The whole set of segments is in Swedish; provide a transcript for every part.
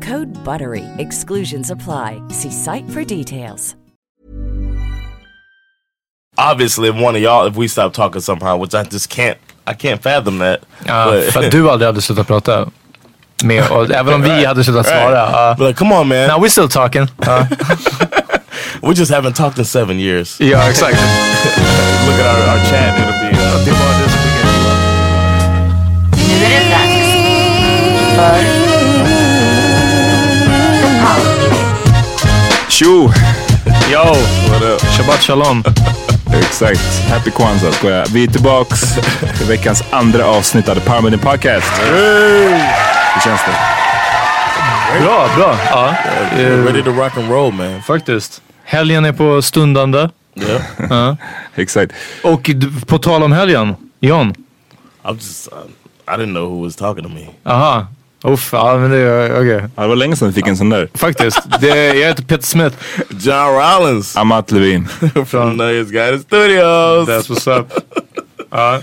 Code BUTTERY. Exclusions apply. See site for details. Obviously, if one of y'all, if we stop talking somehow, which I just can't, I can't fathom that. Ja, But- för att du aldrig hade slutat prata. Med, och, även om vi hade slutat svara. ja. But like, come on man. Now we're still talking. Ja, We just haven't talked in seven years. ja exakt. Look at our, our chat, it'll be... Uh, Tjo! Yo! what up? Shabbat shalom. Exakt. Happy Kwanzaa skojar. Vi är tillbaks i veckans andra avsnitt av The Power Meeting Podcast. Hur känns det? Bra, bra. Ja, We're ready to rock and roll man. faktiskt. Helgen är på stundande. Yeah. Ja. Exakt. Och d- på tal om helgen, John. I'm just, uh, I didn't know who was talking to me. Aha. Uff, ja men det är okej. Ja, det var länge sedan vi fick en sån där. Faktiskt. Det, jag heter Peter Smith. John Rollins Amat Levin. from Nuy's Guided Studios. That's what's up. Ja.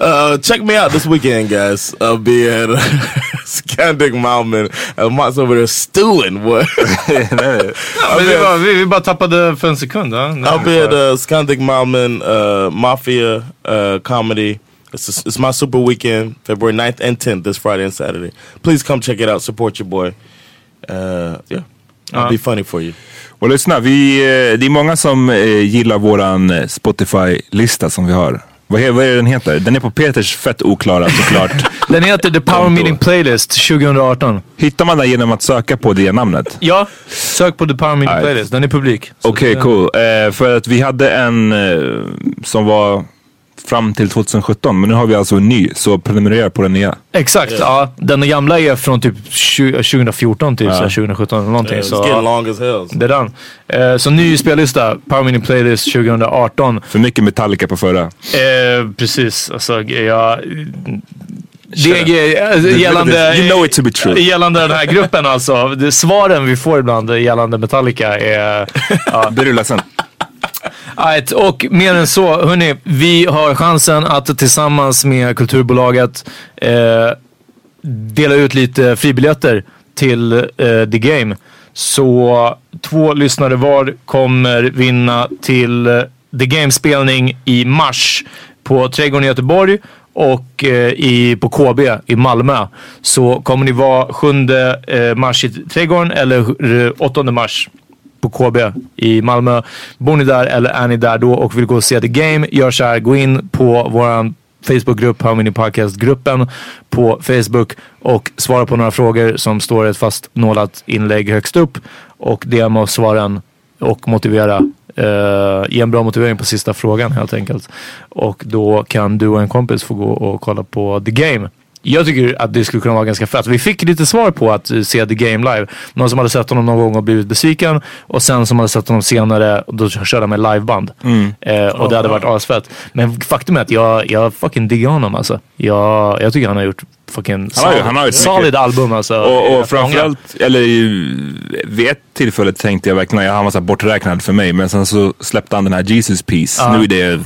Uh, check me out this weekend, guys. I'll be at uh, Scandic Mountain. Uh, Mott's over there stewing. What? Var, vi, vi bara tappade för en sekund. Ja. I'll be at uh, Scandic Mountain uh, Mafia uh, Comedy. It's, it's my super weekend, February 9th and 10th, this Friday and Saturday. Please come check it out. Support your boy. Uh, yeah, I'll be funny for you. Och lyssna, vi, eh, det är många som eh, gillar våran eh, Spotify-lista som vi har. Vad är, vad är den heter? Den är på Peters fett oklara såklart. Den heter The Power Meeting Playlist 2018. Hittar man den genom att söka på det namnet? Ja, sök på The Power Meeting. Playlist. Den är publik. Okej, det- cool. Eh, för att vi hade en eh, som var fram till 2017, men nu har vi alltså en ny. Så prenumerera på den nya. Exakt, ja. Den gamla är från typ 20, 2014 till så här 2017 eller någonting. Yeah, it's så, long as hell. Det är den. Eh, så ny spellista, Power Meeting Playlist 2018. För mycket Metallica på förra. Eh, precis, alltså jag... Det är alltså, gällande, You know it to be true. gällande den här gruppen alltså. Det, svaren vi får ibland gällande Metallica är... Ja, Det rullar sen. Right, och mer än så, hörni, vi har chansen att tillsammans med Kulturbolaget eh, dela ut lite fribiljetter till eh, The Game. Så två lyssnare var kommer vinna till eh, The Game-spelning i mars på Trädgården i Göteborg och eh, i, på KB i Malmö. Så kommer ni vara 7 eh, mars i Trädgården eller eh, 8 mars på KB i Malmö. Bor ni där eller är ni där då och vill gå och se The Game, gör så här. Gå in på våran Facebookgrupp, How Many Podcast-gruppen på Facebook och svara på några frågor som står i ett fastnålat inlägg högst upp och DM oss svaren och motivera. Uh, ge en bra motivering på sista frågan helt enkelt. Och då kan du och en kompis få gå och kolla på The Game jag tycker att det skulle kunna vara ganska fett. Vi fick lite svar på att eh, se The Game live. Någon som hade sett honom någon gång och blivit besviken och sen som hade sett honom senare och då körde han med liveband. Mm. Eh, och det hade varit asfett. Men faktum är att jag, jag fucking diggar honom alltså. Jag, jag tycker han har gjort fucking Han har solid, han har gjort solid mycket. album alltså. Och, och framförallt, eller vid ett tillfälle tänkte jag verkligen att han var så borträknad för mig. Men sen så släppte han den här Jesus Piece. Nu är det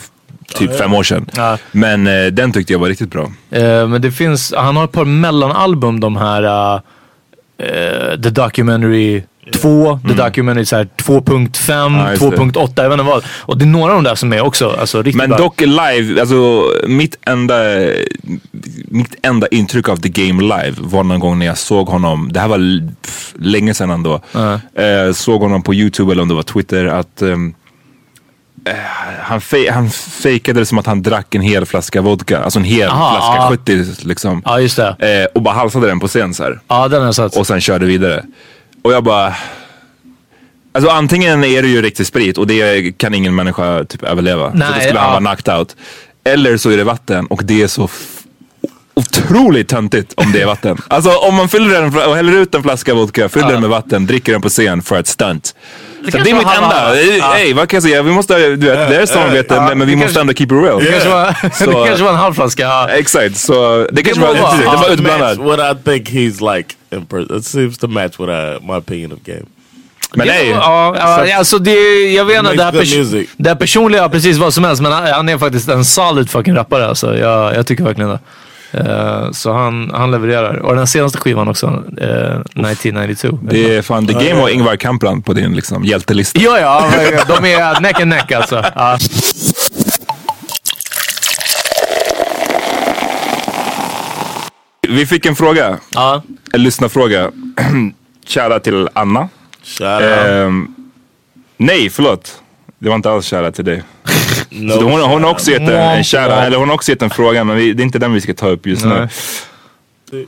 typ fem år sedan. Ja. Men eh, den tyckte jag var riktigt bra. Eh, men det finns, han har ett par mellanalbum de här uh, The Documentary 2, The Documentary så här 2.5, Mm. Ja, just det. 2.8, jag vet inte vad. Och det är några av de där som är också alltså, riktigt Men bra. dock live, alltså mitt enda, mitt enda intryck av The Game live var någon gång när jag såg honom, det här var pff, länge sedan ändå, eh, såg honom på YouTube eller om det var Twitter att eh, han, fe- han fejkade det som att han drack en hel flaska vodka, alltså en hel Aha, flaska ja. 70 liksom. Ja, just det. Eh, och bara halsade den på scen så här. Ja, den har jag sett. Och sen körde vidare. Och jag bara... Alltså antingen är det ju riktig sprit och det kan ingen människa typ överleva. så Nej, då skulle han ja. vara knocked out. Eller så är det vatten och det är så otroligt töntigt om det är vatten. Alltså om man fyller den och häller ut en flaska vodka, fyller den med vatten, dricker den på scen för ett stunt. Så kanske det är var mitt enda. Ja. Hey, vad kan jag säga? Vi måste, du vet, det är samarbete men, men vi det måste ändå keep it real. Det kanske var, Så- det kanske var en halv flaska. Ja. Exakt, så det kanske var, precis, det var Ja, utblandat. what I think he's like in person. It seems to match what I, my opinion of game. Men Det- nej, ja, ja, alltså det, jag vet inte, det här, pers- det här personliga, precis vad som helst, men han, han är faktiskt en solid fucking rappare alltså. Jag, jag tycker verkligen det. Eh, så han, han levererar. Och den senaste skivan också, uh, 1992. det är fan The Game och Ingvar Kamprad på din liksom, hjältelista. Ja, ja, de är neck and neck alltså. Ja. Vi fick en fråga, Ja. en lyssnarfråga. Kära till Anna. Out. Ehm, nej, förlåt. Det var inte alls kära till dig. no, Så hon, hon har också gett en, en womp. eller hon har också gett en fråga men vi, det är inte den vi ska ta upp just nu. Nej.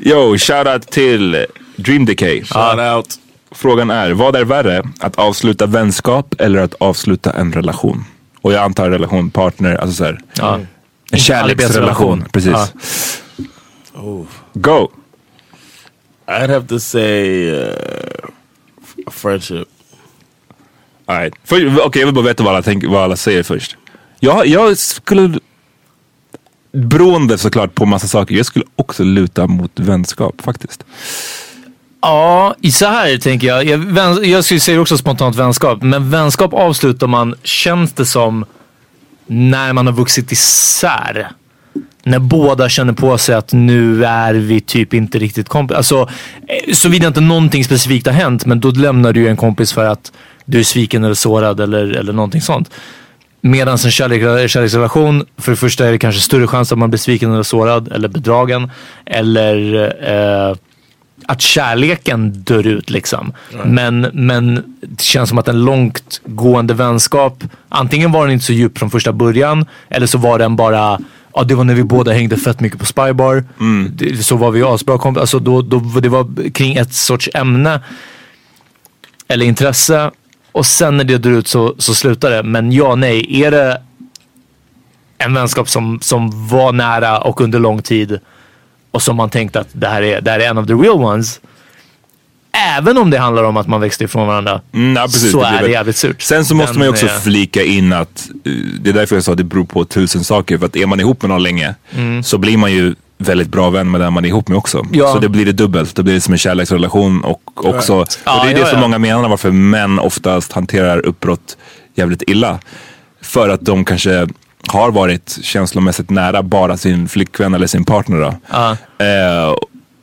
Yo, shoutout till Dream Decay. shout out. Frågan är, vad är värre? Att avsluta vänskap eller att avsluta en relation? Och jag antar relation, partner, alltså såhär. Ja. En kärleksrelation. Precis. Oh, Go! I'd have to say uh, friendship. Alright. Okej, okay, Okej, jag vill bara veta vad alla, tänker, vad alla säger först. Jag, jag skulle, beroende såklart på massa saker, jag skulle också luta mot vänskap faktiskt. Ja, så här tänker jag. Jag, vän, jag skulle säga också spontant vänskap. Men vänskap avslutar man, känns det som, när man har vuxit isär. När båda känner på sig att nu är vi typ inte riktigt kompis. Alltså, eh, såvida inte någonting specifikt har hänt. Men då lämnar du ju en kompis för att du är sviken eller sårad eller, eller någonting sånt. Medan en kärlek, kärleksrelation, för det första är det kanske större chans att man blir sviken eller sårad eller bedragen. Eller eh, att kärleken dör ut liksom. Men, men det känns som att en långtgående vänskap, antingen var den inte så djup från första början eller så var den bara Ja, det var när vi båda hängde fett mycket på Spybar. Det, så var vi asbra kompisar. Alltså då, då, det var kring ett sorts ämne eller intresse. Och sen när det dör ut så, så slutar det. Men ja, nej. Är det en vänskap som, som var nära och under lång tid och som man tänkte att det här är, det här är en av the real ones. Även om det handlar om att man växte ifrån varandra. Mm, ja, precis. så blir är det jävligt surt. Sen så måste Den man ju också är- flika in att, eh, det är därför jag sa att det beror på tusen saker. För att är man ihop med någon länge så blir man ju väldigt bra vän med den man är ihop med också. Ja. Så det blir det dubbelt. Det blir det som en kärleksrelation och också, och Ja, det är det ja, som ja. många menar varför män oftast hanterar uppbrott jävligt illa. För att de kanske har varit känslomässigt nära bara sin flickvän eller sin partner. Då. Ja. Eh,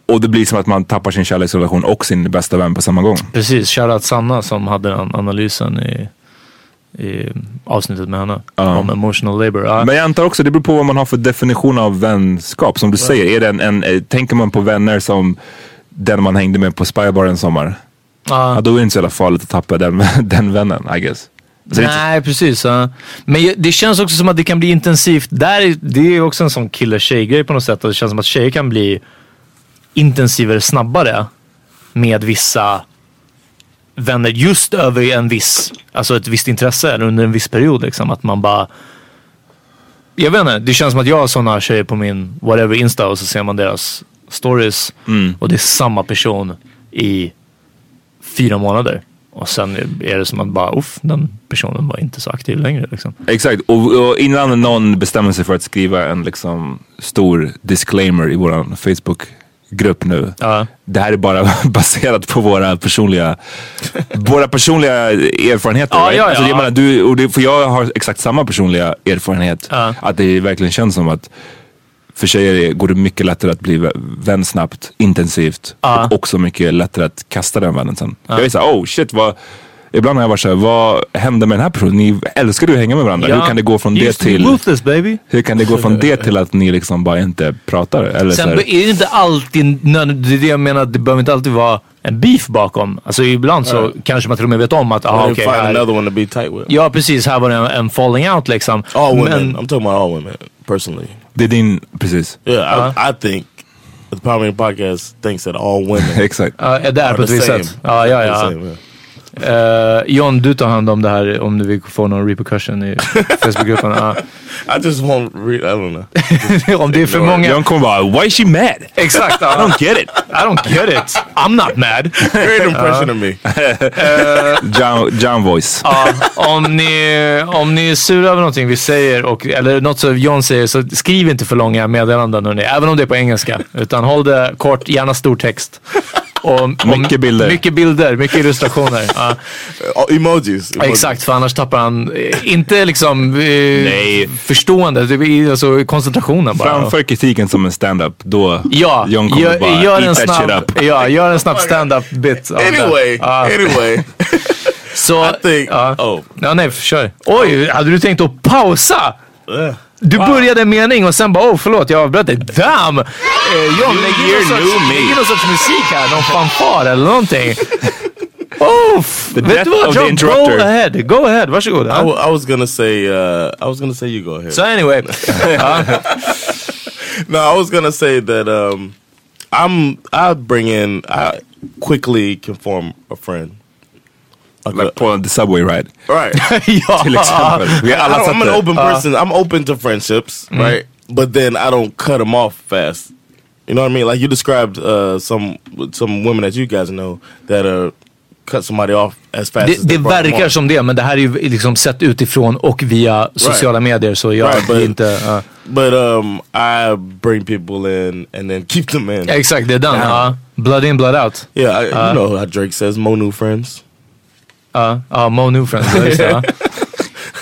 och det blir som att man tappar sin kärleksrelation och sin bästa vän på samma gång. Precis, shoutout Sanna som hade den analysen i, i avsnittet med henne. Ja. Om emotional labor. Ja. Men jag antar också, det beror på vad man har för definition av vänskap. Som du säger, är det en, en, eh, tänker man på vänner som den man hängde med på Spybar en sommar. Ja. Ja, då är det inte så jävla farligt att tappa den, den vännen, I guess. Så är inte- Nej, precis. Ja. Men det känns också som att det kan bli intensivt. Där, är- det är också en sån kille-tjej-grej på något sätt. Och det känns som att tjejer kan bli intensivare snabbare med vissa vänner just över en viss, alltså ett visst intresse eller under en viss period. Liksom. Att man bara jag vet inte, det känns som att jag har sådana tjejer på min whatever Insta och så ser man deras stories och det är samma person i fyra månader. Och sen är det som att bara, uff, den personen var inte så aktiv längre liksom. Exakt, och, och innan någon bestämmer sig för att skriva en liksom stor disclaimer i våran Facebookgrupp nu. Ja. Det här är bara baserat på våra personliga, våra personliga erfarenheter. Ja, right? ja, ja. Alltså, jag, menar, du, och det, för jag har exakt samma personliga erfarenhet. Ja. Att det verkligen känns som att för tjejer går det mycket lättare att bli vä- vän snabbt, intensivt och också mycket lättare att kasta den vännen sen. Jag är såhär, oh shit vad Ibland har jag varit såhär, vad hände med den här personen? Ni älskar ju att hänga med varandra. Hur kan det gå från det till... Ruthless baby. Hur kan det gå från det till att ni liksom bara inte pratar? Eller så Sen här, är det inte alltid nödvändigt, det är det jag menar, att det behöver inte alltid vara en beef bakom. Alltså ibland så kanske man till och med vet om att, ah, Ah, okej, find här, another one to be tight with. ja precis, här var det en, en falling out liksom. All women. Men, I'm talking about all women personally. det är din, precis. Yeah, I, I think the Power podcast thinks that all women Exakt. ja, är det är are på the ett visst same. sätt. Ja, ja, ja. Eh, John, du tar hand om det här om du vill få någon repercussion i Facebookgruppen. Ja. I just won't read. I don't know. om det är för många. John kommer bara, why is she mad? Exakt. I ja. don't get it. I don't get it. I'm not mad. Great impression of me. John, John voice. Om, ni, om ni är sura över någonting vi säger, och, eller något som John säger, så skriv inte för långa meddelanden. Även om det är på engelska. Utan håll det kort, gärna stor text. Och, och Mycket bilder. Mycket bilder, mycket illustrationer. Ja, emojis. emojis. exakt, för annars tappar han, eh, inte liksom eh, förstående, det blir alltså koncentrationen bara. Framför kritiken som en stand-up, då Ja, John kommer gör, bara gör, en snabb, ja, gör en snabb stand-up bit. Anyway, Ja. anyway. Så, think. ja. Oh, Ja, nej, kör. Oj, hade du tänkt att pausa? yeah. Du började en mening och sen bara oh förlåt jag avbröt dig. Damn! Eh, John, lägg in någon sorts, new me. lägg in någon sorts musik här. Någon fanfar eller någonting. Uff! Vet death of the? Go ahead. Go ahead. Varsågod. I, I was gonna say. Uh, I was gonna say you go ahead. Så anyway. No, I was gonna say that um, I'm. I bring in. I quickly conform a friend. Like på the subway ride. right. ja. Till exempel. Vi I alla sett I'm an open person. I'm open to friendships, right? But then I don't cut them off fast. You know what I mean? Like you described uh, some some women that you guys know that uh, cut somebody off as fast Det, as they det verkar som det, men det här är ju liksom sett utifrån och via sociala medier så jag Right, but- inte... ja. But um, I bring people in and then keep them in. Exakt, det är den. Ja. Blood in, blood out. Yeah, I, you know how Drake says, "Mo new friends." Ja, ja, Mo New Friends. Ja, just det, ja.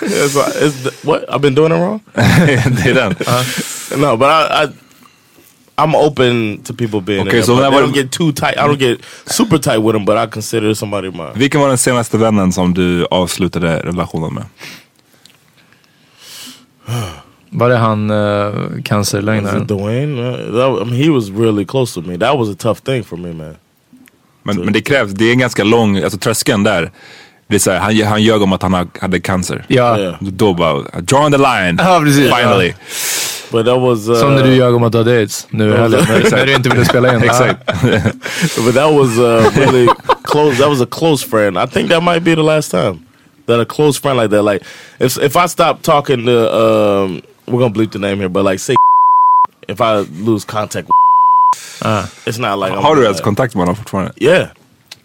It's like- it's the- what I've been doing it wrong? det är den. No, but I, I I'm open to people being Okay, in so there, but I don't get too tight. I don't get super tight with them, but I consider somebody my. Vilken var den senaste vännen som du avslutade relationen med? Var det han uh, cancerlögnaren? it Dwayne? Uh, that, I mean, he was really close to me. That was a tough thing for me, man. Men, men det krävs, det är en ganska lång, alltså tröskeln där. Det är så här, han, han ljög om att han ha- hade cancer. Ja. Yeah. Då bara, drawing the line. Ja, precis. Finally. But that was uh, Som när du ljög om att du hade aids nu i helgen. När, när du inte ville spela in. Exakt. but that was uh, really close. That was a close friend. I think that might be the last time that a close friend like that. Like if if I stop talking to, um, we're gonna bleep the name here, but like say if I lose contact, with Ah. it's not like I'm Har du like- ens kontakt med honom fortfarande? Yeah,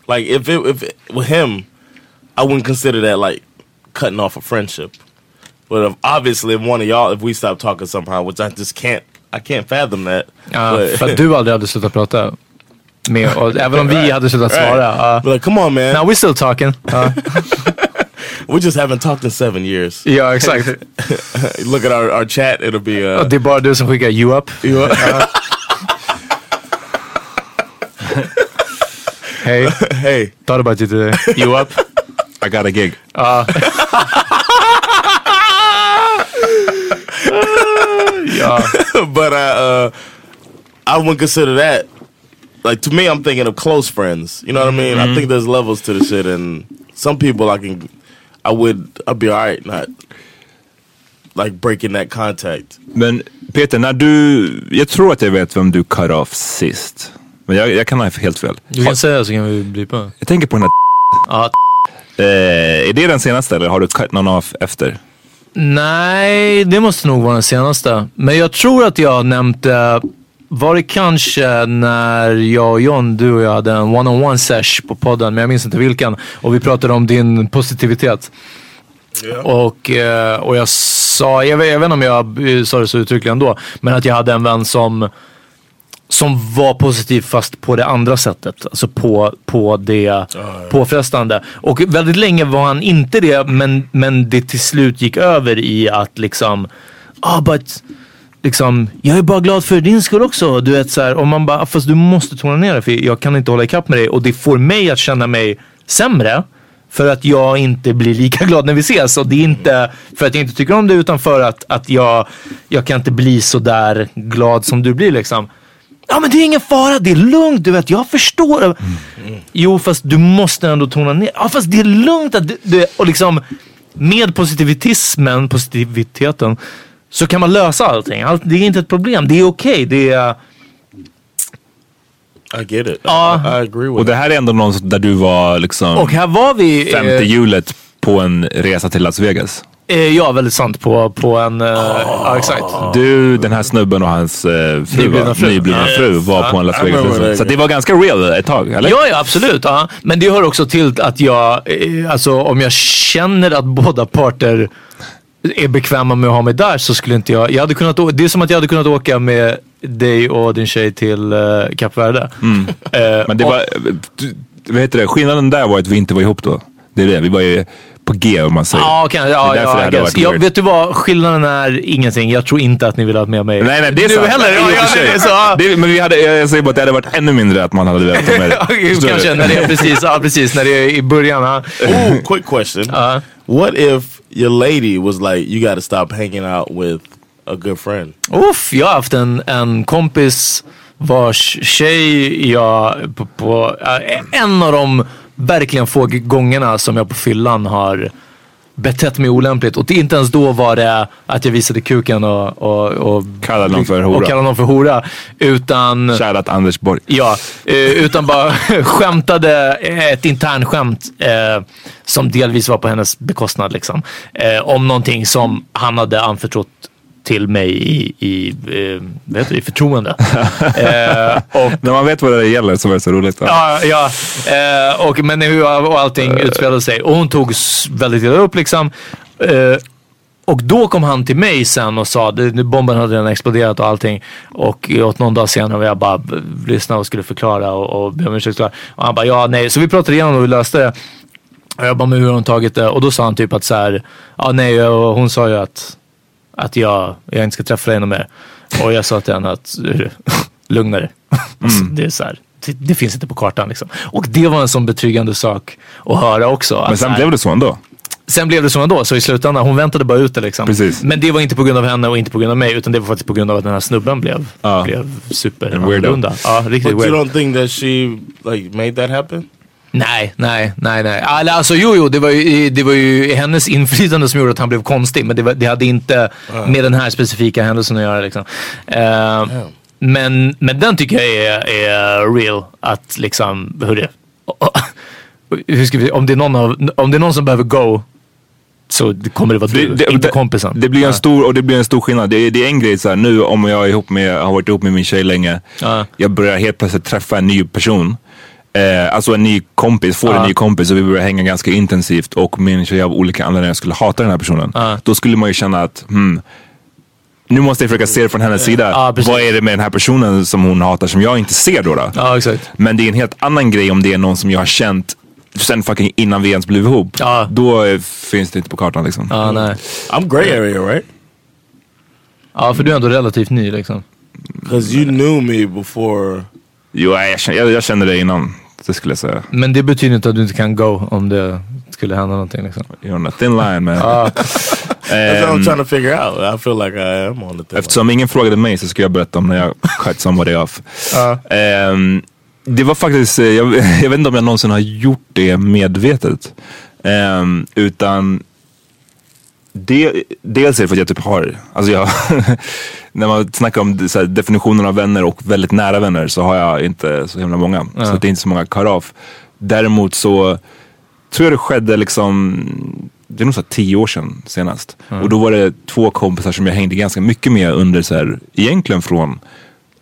like if it if it, with him, I wouldn't consider that like cutting off a friendship. But if, obviously, if one of y'all, if we stop talking somehow, which I just can't, I can't fathom that. Ja, but, för att du aldrig hade slutat prata med och Även om vi hade slutat Right. svara. ja. But like, come on, man. Now we're still talking. Ja, we just haven't talked in seven years. ja exakt. Look at our, our chat; it'll be. Uh, Det är bara du som skickar you up. you Hey, hey, thought about you today. You up? I got a gig. Uh. Ja. but I, uh, I wouldn't consider that. Like to me, I'm thinking of close friends. You know what I mean? I mm-hmm. think there's levels to the shit, and some people I can, I would, I'd be all right not like breaking that contact. Men Peter, när du, jag tror att jag vet vem du cut off sist. Men jag, jag kan ha helt fel. Du kan säga så kan vi bli på. Jag tänker på den här Ja, eh, Är det den senaste eller har du cut någon off efter? Nej, det måste nog vara den senaste. Men jag tror att jag det, var det kanske när jag och John, du och jag hade en one-on-one sesh på podden, men jag minns inte vilken. Och vi pratade om din positivitet. Och, eh, och jag sa, jag vet, jag vet inte om jag eh, sa det så uttryckligen då, men att jag hade en vän som som var positiv fast på det andra sättet. Alltså på, på det påfrestande. Och väldigt länge var han inte det men, men det till slut gick över i att liksom, ah but liksom, jag är bara glad för din skull också. Du vet så här, och man bara, fast du måste tona ner det för jag kan inte hålla ikapp med dig. Och det får mig att känna mig sämre. För att jag inte blir lika glad när vi ses. Och det är inte för att jag inte tycker om det utan för att, att jag, jag kan inte bli så där glad som du blir liksom. Ja men det är ingen fara, det är lugnt, du vet, jag förstår. Jo fast du måste ändå tona ner. Ja fast det är lugnt att du, du, och liksom med positivitismen, positiviteten, så kan man lösa allting. Allt, det är inte ett problem, det är okej. det är... I get it. Ja. I, I agree with Och det här är ändå någon där du var liksom Och här var vi... femte eh, hjulet på en resa till Las Vegas. Eh, ja, väldigt sant. På, på en... eh, Ja, exakt. Du, den här snubben och hans eh, fru, Nyblivna fru. Nyblivna fru var på en Las Vegas-resa. Så det var ganska real ett tag, eller? Ja, ja absolut. Ja. Men det hör också till att jag, eh, alltså om jag känner att båda parter är bekväma med att ha mig där så skulle inte jag, jag hade kunnat, det är som att jag hade kunnat åka med dig och din tjej till uh, Kap Verde. Eh, Men det var, du, vad heter det, skillnaden där var att vi inte var ihop då. Det är det, vi var ju på G om man säger. Ja, kan, Det ja, är därför ja, det hade varit ja, vet du vad? Skillnaden är ingenting. Jag tror inte att ni vill ha med mig. Nej, nej, det är nu sant. heller. Ja, ja, det är så. Det, men vi hade, jag säger bara att det hade varit ännu mindre att man hade velat ta med det. Förstår Kanske du? när det är precis, ja, precis när det är i början. Ja. Ooh, quick question. Uh. What if your lady was like, you got to stop hanging out with a good friend? Uff, jag har haft en, en kompis vars tjej jag på, på äh, en av de verkligen få gångerna som jag på fyllan har betett mig olämpligt. Och det, inte ens då var det att jag visade kuken och, och, och Kallade någon för hora. Och kallade någon för hora. Utan... Shoutout Anders Borg. Ja, eh, utan bara skämtade ett internskämt eh, som delvis var på hennes bekostnad. Liksom. Eh, om någonting som han hade anförtrott till mig i, i, eh, heter det, i förtroende. eh, och, När man vet vad det gäller så var det så roligt. ja, ja, eh, och, men hur och allting utspelade sig. Och hon tog väldigt illa upp liksom. Eh, och då kom han till mig sen och sa, bomben hade redan exploderat och allting. Och åt någon dag senare var jag bara lyssnade och skulle förklara och, och be om ursäkt. Och han bara, ja nej. Så vi pratade igenom och vi löste det. Och jag bara, men hur har hon tagit det? Och då sa han typ att så här, ja nej, och hon sa ju att, att jag, jag inte ska träffa dig ännu mer. Och jag sa till henne att, lugna dig. Alltså, det är så här, det, det finns inte på kartan liksom. Och det var en sån betryggande sak att höra också. Men att så sen här- blev det så ändå. Sen blev det så ändå, så i slutändan, hon väntade bara ut det liksom. Precis. Men det var inte på grund av henne och inte på grund av mig, utan det var faktiskt på grund av att den här snubben blev, Ja. blev super annorlunda. Ja, riktigt But weird. you don't think that she like made that happen? Nej, nej, nej, nej. Alltså, alltså jo, jo, det var, ju, det var ju hennes inflytande som gjorde att han blev konstig. Men det, var, det hade inte med den här specifika händelsen att göra. Liksom. Eh, men, men den tycker jag är, är real. Att liksom, hur det, hur ska vi, om, det är någon av, om det är någon som behöver go så det kommer det vara du, inte kompisen. Det blir en stor, och det blir en stor skillnad. Det är, det är en grej så här, nu om jag är ihop med, har varit ihop med min tjej länge. Ja. Jag börjar helt plötsligt träffa en ny person. Eh, alltså en ny kompis, får en ny kompis och vi börjar hänga ganska intensivt och min tjej av olika anledningar skulle hata den här personen. Då skulle man ju känna att, hmm, nu måste jag försöka se det från hennes sida. Precis. Vad är det med den här personen som hon hatar som jag inte ser då? då? Ja, exakt. Men det är en helt annan grej om det är någon som jag har känt sen fucking innan vi ens blev ihop. Ja. Då eh, finns det inte på kartan liksom. Ja, nej. I'm gray area, right? Ja, för du är ändå relativt ny liksom. Because you knew me before. Jo, jag känner, jag, jag känner det innan. Det skulle jag säga. Men det betyder inte att du inte kan go om det skulle hända någonting. Liksom. You're on a thin line man. Ja. That's what I'm Ehm, trying to figure out. I feel like I am on the thing. eftersom ingen frågade mig så ska jag berätta om när jag sköt somebody off. Ja. Ehm, det var faktiskt, eh, jag, jag vet inte om jag någonsin har gjort det medvetet. Ehm, utan det, dels är det för att jag typ har, alltså jag, när man snackar om så här, definitionen av vänner och väldigt nära vänner så har jag inte så himla många. Så att det är inte så många cut off. Däremot så tror jag det skedde liksom det är nog så tio år sedan senast. Och då var det två kompisar som jag hängde ganska mycket med under så här, egentligen från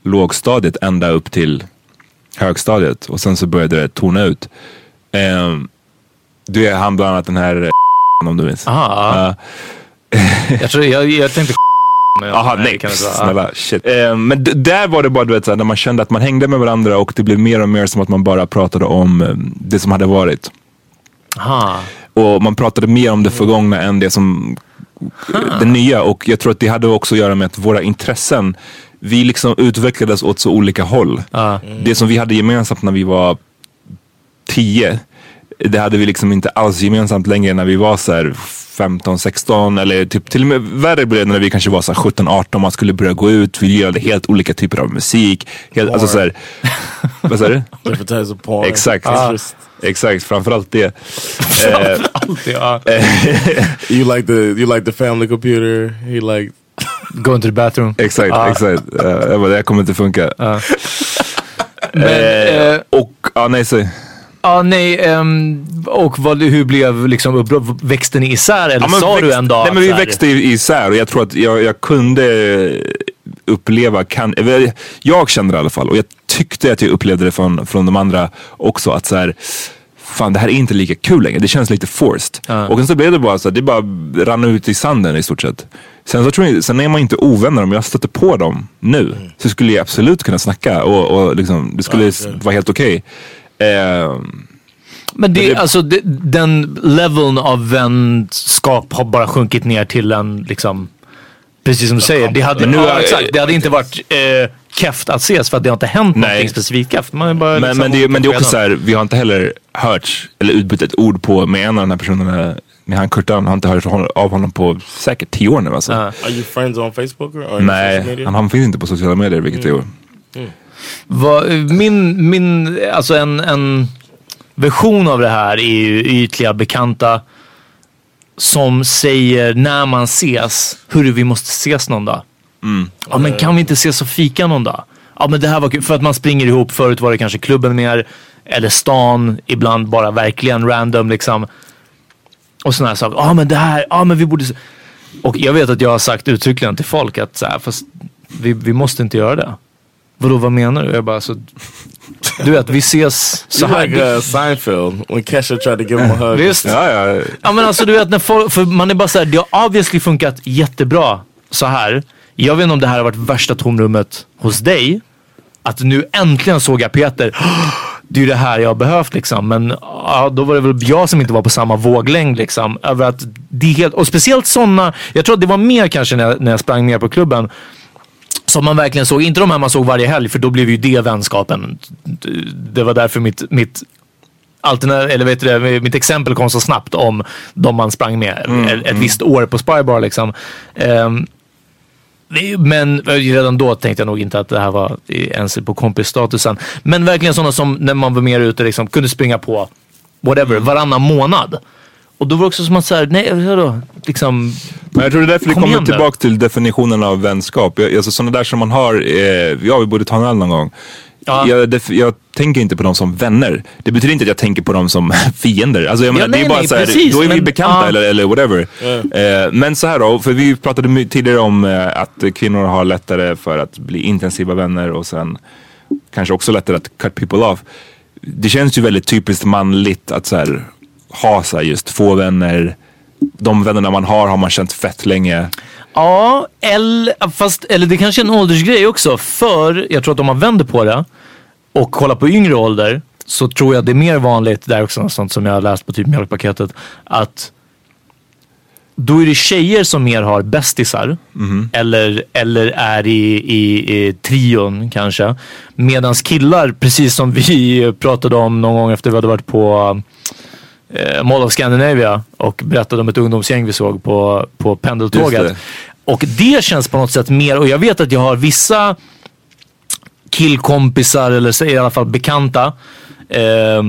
lågstadiet ända upp till högstadiet. Och sen så började det tona ut. Um, du är han bland annat den här om du minns. Aha. Ja. jag, tror, jag, jag tänkte men jag- Jaha, nej, nej. kan vara. Snälla, shit. Eh, men där var det bara du vet, såhär, när man kände att man hängde med varandra och det blev mer och mer som att man bara pratade om eh, det som hade varit. Aha. Och man pratade mer om det förgångna än det som det nya. Och jag tror att det hade också att göra med att våra intressen, vi liksom utvecklades åt så olika håll. Ja. Det som vi hade gemensamt när vi var tio, det hade vi liksom inte alls gemensamt längre när vi var så här 15, 16 eller typ till och med värre blev det när vi kanske var så här 17, 18 man skulle börja gå ut. Vi gillade helt olika typer av musik. Helt, alltså så här, vad sa du? Of porn. Exakt. Interest. Exakt, framförallt det. Eh, Alltid, ja. You like the you like the family computer. He like Go into the bathroom. exakt, Ja. exakt. Uh, jag bara, det här kommer inte funka. Men, Eh, eh, och, ja nej säg. Ja, nej, ehm, och vad, hur blev liksom upp, växte ni isär eller Ja, sa växt- du en dag Nej att men vi växte isär och jag tror att jag, jag kunde uppleva, kan, eller jag kände det i alla fall och jag tyckte att jag upplevde det från, från de andra också att så här, fan det här är inte lika kul längre, det känns lite forced. Ja. Och sen så blev det bara så här, det bara rann ut i sanden i stort sett. Sen, så tror jag, sen är man inte ovänner, om jag stöter på dem nu så skulle jag absolut kunna snacka och, och liksom, det skulle ja. vara helt okej. Ehm, Men det, det- alltså det, den leveln av vänskap har bara sjunkit ner till en liksom Precis som du säger, det hade, nu ja, exakt, det hade inte varit eh, keft att ses för att det har inte hänt Nej. någonting specifikt keft. Man bara Men, liksom men, det, men det är också så här, vi har inte heller hört eller utbytt ett ord på med en av de här personerna. Med han Kurtan har inte hört av honom på säkert tio år nu alltså. Ja. Are you friends on Facebook or, Nej, media? han, han finns inte på sociala medier vilket är Vad- min, min, alltså en, en version av det här är ju ytliga bekanta som säger när man ses, hurru vi måste ses någon dag. Ja men kan vi inte ses och fika någon dag? Ja men det här var kul, för att man springer ihop. Förut var det kanske klubben mer, eller stan, ibland bara verkligen random liksom. Och sådana här saker. Ja men det här, ja men vi borde... se-" Och jag vet att jag har sagt uttryckligen till folk att så här, fast vi, vi måste inte göra det. Vadå, vad menar du? Jag bara, så, du vet, vi ses så här. like uh, Seinfeld when Kesha tried to give him a hug. Visst? Ja, ja. Ja men alltså du vet när folk, för man är bara såhär, det har obviously funkat jättebra så här. Jag vet inte om det här har varit värsta tomrummet hos dig. Att nu äntligen såg jag Peter. Det är ju det här jag har behövt liksom. Men ja, då var det väl jag som inte var på samma våglängd liksom. Över att det helt, och speciellt sådana, jag tror att det var mer kanske när jag, när jag sprang mer på klubben. Som man verkligen såg, inte de här man såg varje helg för då blev ju det vänskapen. Det var därför mitt, mitt alternativ, eller vet du det, mitt exempel kom så snabbt om de man sprang med ett, ett visst år på Spybar liksom. Det- men redan då tänkte jag nog inte att det här var ens på kompisstatusen. Men verkligen sådana som när man var mer ute liksom kunde springa på whatever varannan månad. Och då var det också som att såhär, nej vadå, liksom. Men jag tror det är därför vi Kom kommer tillbaka till definitionen av vänskap. Jag, alltså sådana där som man har, eh, ja vi borde ta en öl någon gång. Ja. Jag, jag tänker inte på dem som vänner. Det betyder inte att jag tänker på dem som fiender. Alltså jag menar, nej, det är bara nej, så här, precis, då är vi men- bekanta ja. eller, eller whatever. Eh, men så här då, för vi pratade tidigare om eh, att kvinnor har lättare för att bli intensiva vänner och sen kanske också lättare att cut people off. Det känns ju väldigt typiskt manligt att så här, ha så just få vänner. De vännerna man har har man känt fett länge. Ja, eller, fast, eller det kanske är en åldersgrej också. För jag tror att om man vänder på det och kollar på yngre ålder så tror jag det är mer vanligt, det är också något sånt som jag har läst på typ mjölkpaketet, att då är det tjejer som mer har bästisar. Eller, eller är i, i, i trion kanske. Medans killar, precis som vi pratade om någon gång efter vi hade varit på eh, Mall of Scandinavia och berättade om ett ungdomsgäng vi såg på, på pendeltåget. det. Och det känns på något sätt mer, och jag vet att jag har vissa killkompisar eller i alla fall bekanta eh,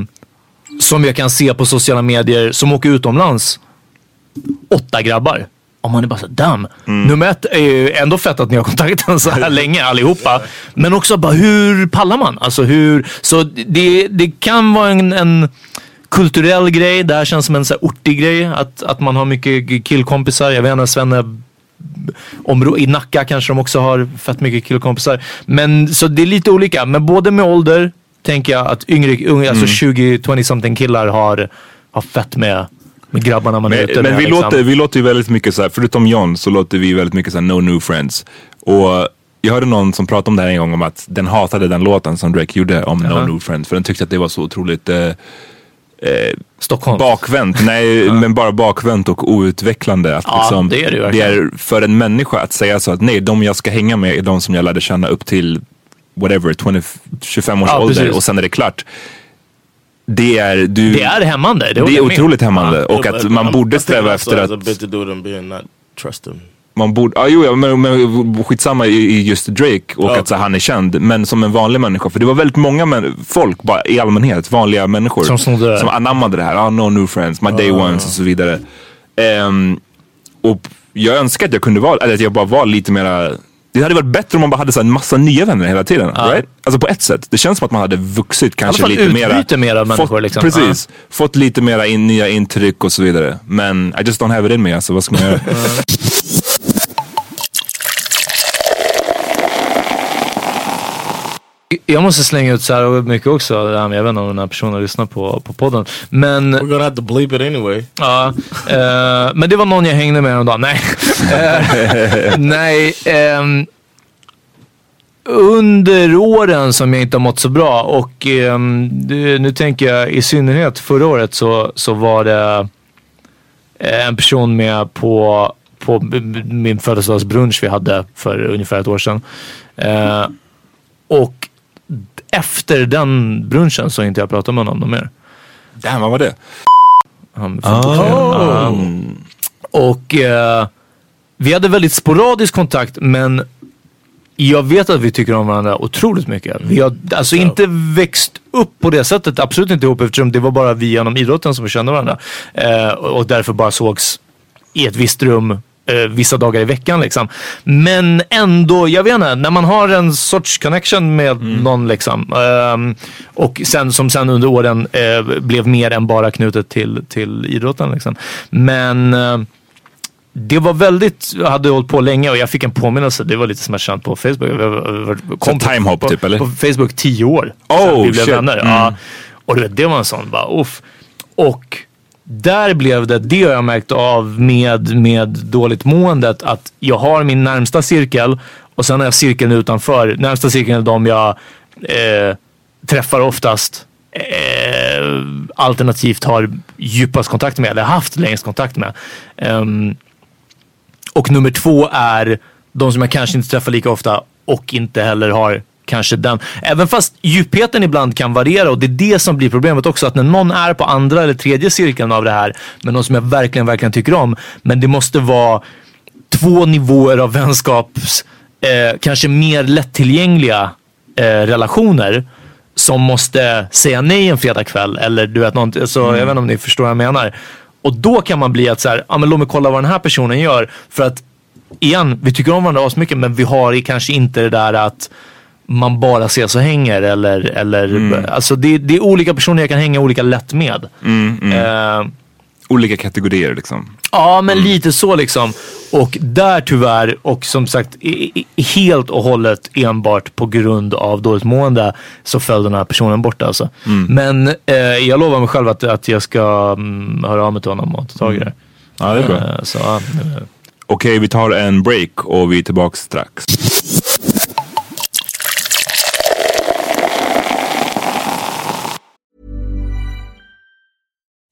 som jag kan se på sociala medier som åker utomlands. Åtta grabbar. Och man är bara så damn. Nummer ett är ju ändå fett att ni har kontaktat så här länge allihopa. Men också bara hur pallar man? Alltså hur, så det, det kan vara en, en kulturell grej. Det här känns som en så här ortig grej. Att, att man har mycket killkompisar. Jag vet inte, Svenne områ- I Nacka kanske de också har fett mycket killkompisar. Men så det är lite olika. Men både med ålder tänker jag att yngre, unga, alltså 20-20 something killar har, har fett med, med grabbarna man är ute Men, men med. vi, liksom. låter, vi låter ju väldigt mycket så här, förutom John så låter vi väldigt mycket så här, no new friends. Och jag hörde någon som pratade om det här en gång om att den hatade den låten som Drake gjorde om Jaha. no new friends. För den tyckte att det var så otroligt eh, Stockholm. bakvänt. Nej, men bara bakvänt och outvecklande. Att Ja, liksom, det är det det är för en människa att säga så att nej, de jag ska hänga med är de som jag lärde känna upp till whatever, 20, 25 års Ja, ålder precis. och sen är det klart. Det är, du, Det är hämmande. Det, det är jag med. otroligt hämmande och att man borde sträva efter has att man borde, ja jo, ja, men, men skitsamma i, i just Drake och Ja. att så, han är känd. Men som en vanlig människa. För det var väldigt många män, folk bara i allmänhet, vanliga människor. Som det. som anammade det här. Ah, no new friends, my day ones och så vidare. Ehm, och jag önskar att jag kunde vara, eller att jag bara var lite mera det hade varit bättre om man bara hade så en massa nya vänner hela tiden. Right? Alltså på ett sätt. Det känns som att man hade vuxit kanske fall lite mera. utbyte mer av människor, fått, liksom. Precis. Fått lite mera in, nya intryck och så vidare. Men I just don't have it in me. Alltså vad ska man göra? Jag måste slänga ut så här mycket också. Jag vet inte om den här personen lyssnar på, på podden. Men We're gonna have to bleep it anyway. Ja, eh, men det var någon jag hängde med häromdagen. Nej. Eh, nej. ehm, under åren som jag inte har mått så bra och det, nu tänker jag i synnerhet förra året så, så var det eh, en person med på, på min födelsedagsbrunch vi hade för ungefär ett år sedan. Och efter den brunchen så har inte jag pratat med honom mer. Damn, vad var det? Han Portugal. Ja. Och eh, vi hade väldigt sporadisk kontakt men jag vet att vi tycker om varandra otroligt mycket. Vi har alltså inte växt upp på det sättet, absolut inte ihop eftersom det var bara vi genom idrotten som kände varandra. Eh, och och därför bara sågs i ett visst rum eh, vissa dagar i veckan liksom. Men ändå, jag vet inte, när man har en sorts connection med någon liksom. ehm, och sen, som sen under åren eh, blev mer än bara knutet till, till idrotten liksom. Men eh, det var väldigt, jag hade hållit på länge och jag fick en påminnelse. Det var lite smärtsamt på Facebook. Jag var- var- kom på- timehop på, typ, eller? På Facebook tio år. Oh, vi blev shit. vänner. Mm. Ja. Och det var en sån bara uff. Och där blev det, det har jag märkt av med, med dåligt måendet, att jag har min närmsta cirkel och sen har jag cirkeln utanför. Närmsta cirkeln är de jag eh, träffar oftast. Eh, alternativt har djupast kontakt med, eller haft längst kontakt med. Ehm, och nummer två är de som jag kanske inte träffar lika ofta och inte heller har kanske den. Även fast djupheten ibland kan variera och det är det som blir problemet också. Att när någon är på andra eller tredje cirkeln av det här med någon som jag verkligen, verkligen tycker om. Men det måste vara två nivåer av vänskaps, eh, kanske mer lättillgängliga eh, relationer som måste säga nej en fredagkväll eller du vet något, så jag vet inte om ni förstår vad jag menar. Och då kan man bli att så här, ja men låt mig kolla vad den här personen gör. För att igen, vi tycker om varandra mycket men vi har kanske inte det där att man bara ses och hänger eller, eller alltså det, det är olika personer jag kan hänga olika lätt med. Eh, Olika kategorier liksom. Ja, men lite så liksom. Och där tyvärr, och som sagt helt och hållet enbart på grund av dåligt mående så föll den här personen bort alltså. Men eh, jag lovar mig själv att, att jag ska mm, höra av mig till honom och ta tag i det. Ja, det är bra. Eh, så, Okej, vi tar en break och vi är tillbaka strax.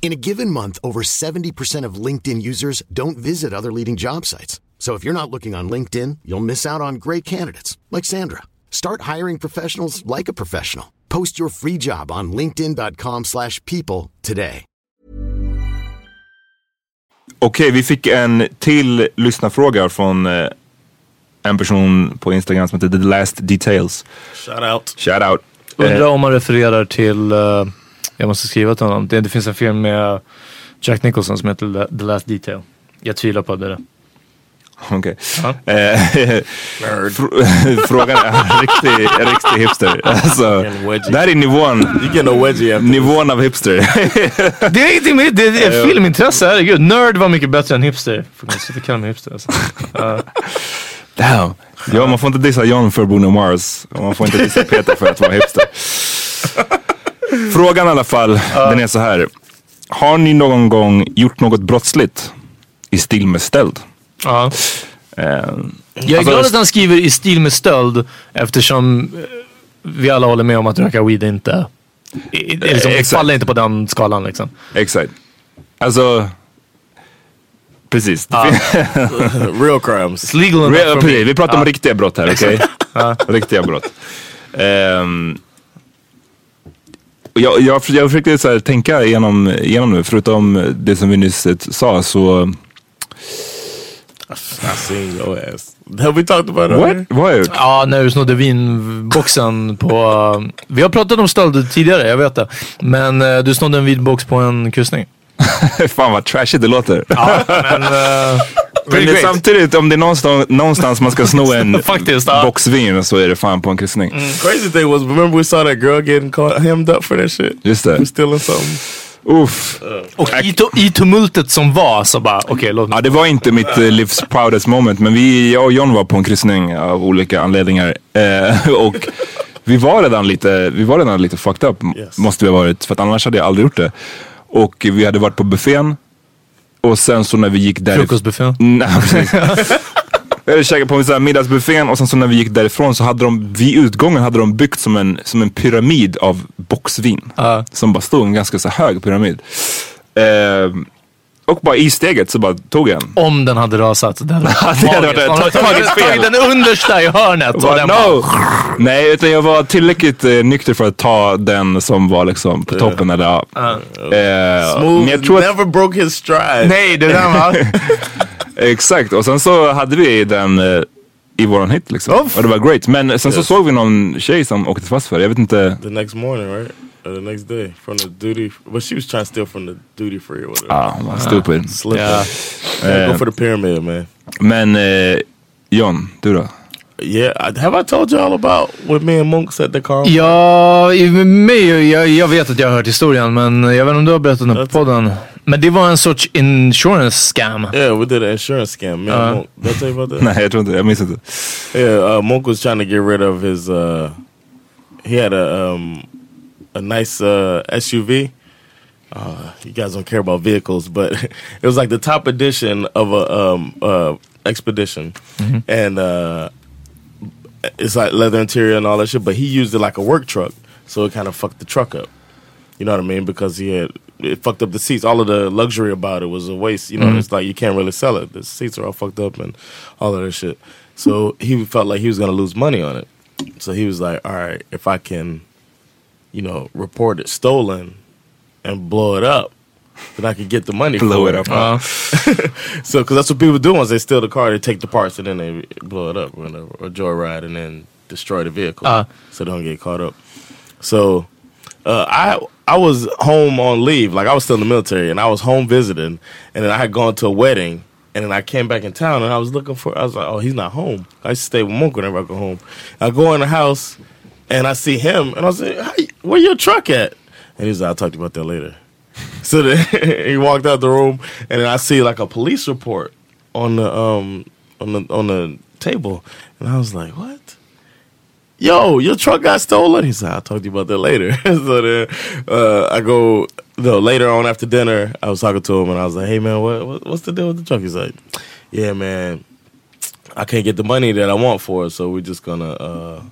In a given month, over 70% of LinkedIn users don't visit other leading job sites. So if you're not looking on LinkedIn, you'll miss out on great candidates like Sandra. Start hiring professionals like a professional. Post your free job on linkedin.com/people slash people today. Okej, vi fick en till lyssnarfråga från eh, en person på Instagram som heter The Last Details. Shout out. Shout out. Undrar Eh, om man refererar till, eh, jag måste skriva till honom. Det, det finns en film med Jack Nicholson som heter The- Last Detail. Jag tvivlar på det. Okej. Ja. Eh, fr- Frågan är en riktig, en riktig hipster. Alltså, det här är nivån, nivån av hipster. Det är ingenting med det, det är filmintresse, herregud. Nörd var mycket bättre än hipster. Får man sluta kalla mig hipster alltså. Ja. Damn. Ja, man får inte dissa John för Bruno Mars. Och man får inte dissa Peter för att vara hipster. Frågan i alla fall, den är så här. Har ni någon gång gjort något brottsligt i stil med stöld? Ja. Eh, Jag är alltså, glad att han skriver i stil med stöld eftersom eh, vi alla håller med om att röka weed inte i- är liksom, Exakt. faller inte på den skalan liksom. Exakt. Alltså, precis. Real crimes. Real, precis. Vi pratar om Ja. riktiga brott här, okej? Riktiga brott. Och jag, jag, jag försökte så här tänka igenom, igenom nu, förutom det som vi nyss eh, sa så... Your ass. Have we talked about it? What? jag gjort? Ja, när du snodde vinboxen på... eh, Vi har pratat om stöld tidigare, jag vet det. Men eh, du snodde en vinbox på en kryssning. Fan vad trashigt det låter. Ja, men... Uh, Men det är samtidigt, om det är någonstans, någonstans man ska sno en Faktiskt, ja. box vin så är det fan på en kryssning. Crazy thing was, remember we saw that girl getting caught hemmed up for that shit? Just det. For stealing something. Uff. Och i, i tumultet som var så bara, okej låt mig... Ja, det var inte mitt eh, livs proudest moment, men vi, jag och John var på en kryssning av olika anledningar. Eh, och vi var redan lite, vi var redan lite fucked up, Yes. måste vi ha varit. För att annars hade jag aldrig gjort det. Och vi hade varit på buffén. Och sen så när vi gick därifrån... Frukostbuffén. Nej, precis. Käkat på en middagsbuffén och sen så när vi gick därifrån så hade de, vid utgången hade de byggt som en, som en pyramid av boxvin. Ja. Som bara stod en ganska så hög pyramid. Eh, och bara i steget så bara tog jag en. Om den hade rasat. Det hade det hade varit- har tagit tagit, fel. tagit den understa i hörnet. Och Bara, den no! bara, Nej, utan jag var tillräckligt eh, nykter för att ta den som var liksom på toppen. Eller, ja. Eh, Smooth men jag tror att, never broke his stride. nej, det där var... exakt, och sen så hade vi den eh, i våran hit liksom. Uff. Och det var great. Men sen så Yes. såg vi någon tjej som åkte fast för det. Jag vet inte. The next morning, right? Or the next day from the duty, but she was trying to steal from the duty free or whatever. Ah, man, stupid. Slipping. Ja. Yeah, Eh, go for the pyramid, man. Men eh, John, du då? Yeah, have I told you all about with me and Monks at the car? Ja, i mig, jag, jag vet att jag har hört historien men jag vet inte om du har berättat den på podden. Men det var en sorts insurance scam. Yeah, we did an insurance scam. Me and Uh. Monk. Did I tell you about that? Nej, jag tror inte, jag minns inte. Yeah, uh, Monk was trying to get rid of his. Uh, he had a um, a nice uh, SUV. Uh, you guys don't care about vehicles, but it was like the top edition of a um, uh, expedition, and uh, it's like leather interior and all that shit. But he used it like a work truck, so it kind of fucked the truck up. You know what I mean? Because he had it fucked up the seats. All of the luxury about it was a waste. You know, Mhm. it's like you can't really sell it. The seats are all fucked up and all of that shit. So he felt like he was gonna lose money on it. So he was like, "All right, if I can, you know, report it stolen and blow it up, then I could get the money Blow for it up, huh? so, because that's what people do once they steal the car, they take the parts and then they blow it up, or, whatever, or joyride and then destroy the vehicle, Uh. so they don't get caught up. So uh, I I was home on leave, like I was still in the military, and I was home visiting, and then I had gone to a wedding, and then I came back in town, and I was looking for. I was like, oh, he's not home. I used to stay with Monk whenever I go home. I go in the house, and I see him, and I was like, hey, where your truck at? And he's like, I'll talk to you about that later. So then he walked out the room, and I see like a police report on the um on the on the table, and I was like, what? Yo, your truck got stolen. He said, I'll talk to you about that later. so then uh, I go, no, later on after dinner, I was talking to him and I was like, hey man, what, what what's the deal with the truck? He's like, yeah man, I can't get the money that I want for it, so we're just gonna, uh,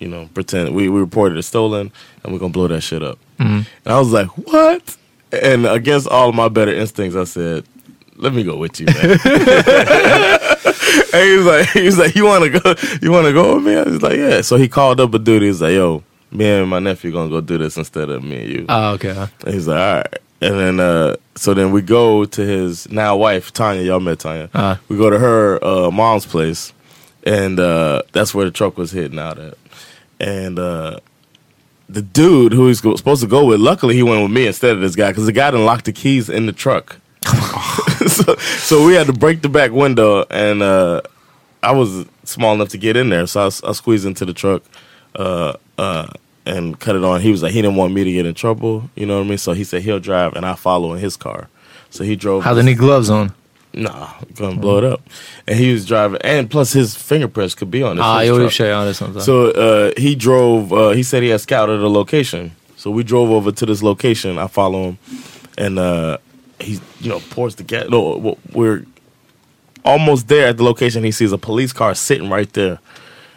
you know, pretend we, we reported it stolen and we're gonna blow that shit up. Mhm. And I was like, what? And against all of my better instincts, I said, let me go with you, man. and he was like, he was like, you want to go? You want to go with me? I was like, yeah. So he called up a dude. He was like, yo, me and my nephew gonna go do this instead of me and you. Ah, okay. And he's like, all right. And then, uh, so then we go to his now wife, Tanya. Y'all met Tanya. Uh. We go to her uh, mom's place, and uh, that's where the truck was hitting out at. And uh, the dude who he's supposed to go with, luckily he went with me instead of this guy because the guy didn't lock the keys in the truck. so, so we had to break the back window, and uh, I was small enough to get in there, so I squeezed into the truck uh, uh, and cut it on. He was like, he didn't want me to get in trouble, you know what I mean? So he said he'll drive, and I follow in his car. So he drove. Hade ni gloves on? Nah, gonna blow it up. And he was driving, and plus his fingerprints could be on it. Ah, jo, i och för sig, ja, det sant. So uh, he drove. Uh, he said he had scouted a location. So we drove over to this location. I follow him, and uh, he, you know, pours the gas. No, we're almost there at the location. He sees a police car sitting right there,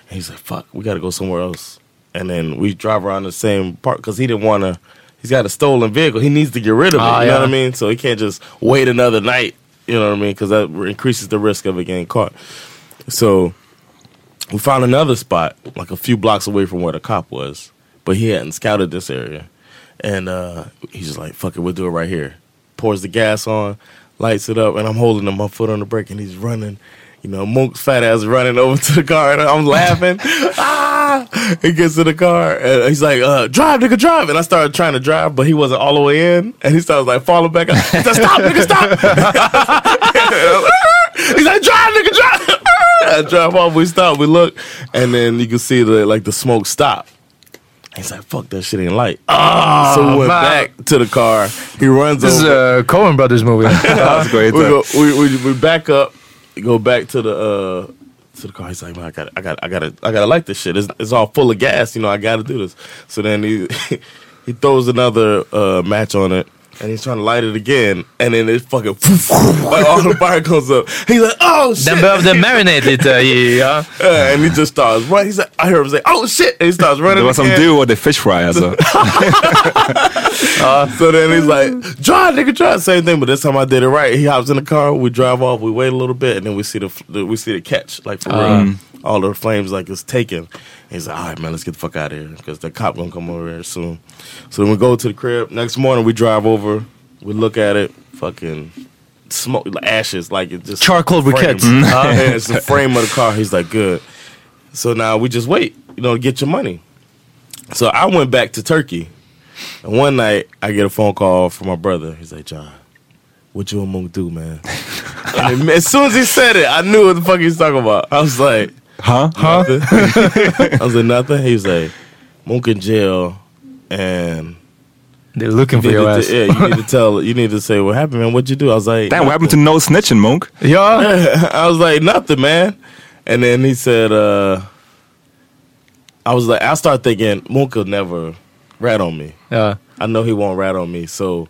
and he's like, "Fuck, we got to go somewhere else." And then we drive around the same park because he didn't want to. He's got a stolen vehicle. He needs to get rid of it. Ah, you know yeah. what I mean? So he can't just wait another night. You know what I mean? Because that increases the risk of it getting caught. So we found another spot like a few blocks away from where the cop was, but he hadn't scouted this area. And uh, he's just like, fuck it, we'll do it right here. Pours the gas on, lights it up, and I'm holding him my foot on the brake, and he's running. You know, Monk's fat ass running over to the car, and I'm laughing. ah! He gets to the car, and he's like, uh, drive, nigga, drive. And I started trying to drive, but he wasn't all the way in, and he started like falling back. He said, stop, nigga, stop. He's like, drive, nigga, drive. I drive off, we stop, we look, and then you can see the like the smoke stop. He's like, fuck that shit ain't light. Ah, so we went man. back to the car. He runs This is a Coen Brothers movie. we, go, we, we we back up, go back to the uh to the car. He's like, man, I got I got I got to I got to light this shit. It's, it's all full of gas. You know, I got to do this. So then he he throws another uh match on it. And he's trying to light it again, and then it fucking like all the fire comes up. He's like, "Oh shit!" Den behövde marinate lite i, ja. Uh, and he just starts running. He's like, I heard him say, "Oh shit!" And he starts running. Det var som again. du och the fish fry alltså. Uh, so then he's like, drive, nigga, drive. Same thing, but this time I did it right. He hops in the car, we drive off, we wait a little bit, and then we see the, the we see the catch, like for real. Um. All the flames like it's taken. He's like, all right, man, let's get the fuck out of here because the cop gonna come over here soon. So then we go to the crib. Next morning, we drive over, we look at it, fucking smoke, ashes, like it just Charcoal briquettes. Mm. Mm. It's the frame of the car. He's like, good. So now we just wait, you know, to get your money. So I went back to Turkey. And one night I get a phone call from my brother. He's like, John, what you and Monk do, man? and as soon as he said it, I knew what the fuck he was talking about. I was like, huh? Huh? I was like, nothing. He was like, Monk in jail and They're looking for need your to- ass. Yeah, you need to tell you need to say what happened, man. What'd you do? I was like, Damn, what happened to no snitching, Monk? Yeah. I was like, nothing, man. And then he said, uh, I was like, I start thinking, Monk will never rat on me. Yeah. I know he won't rat on me, so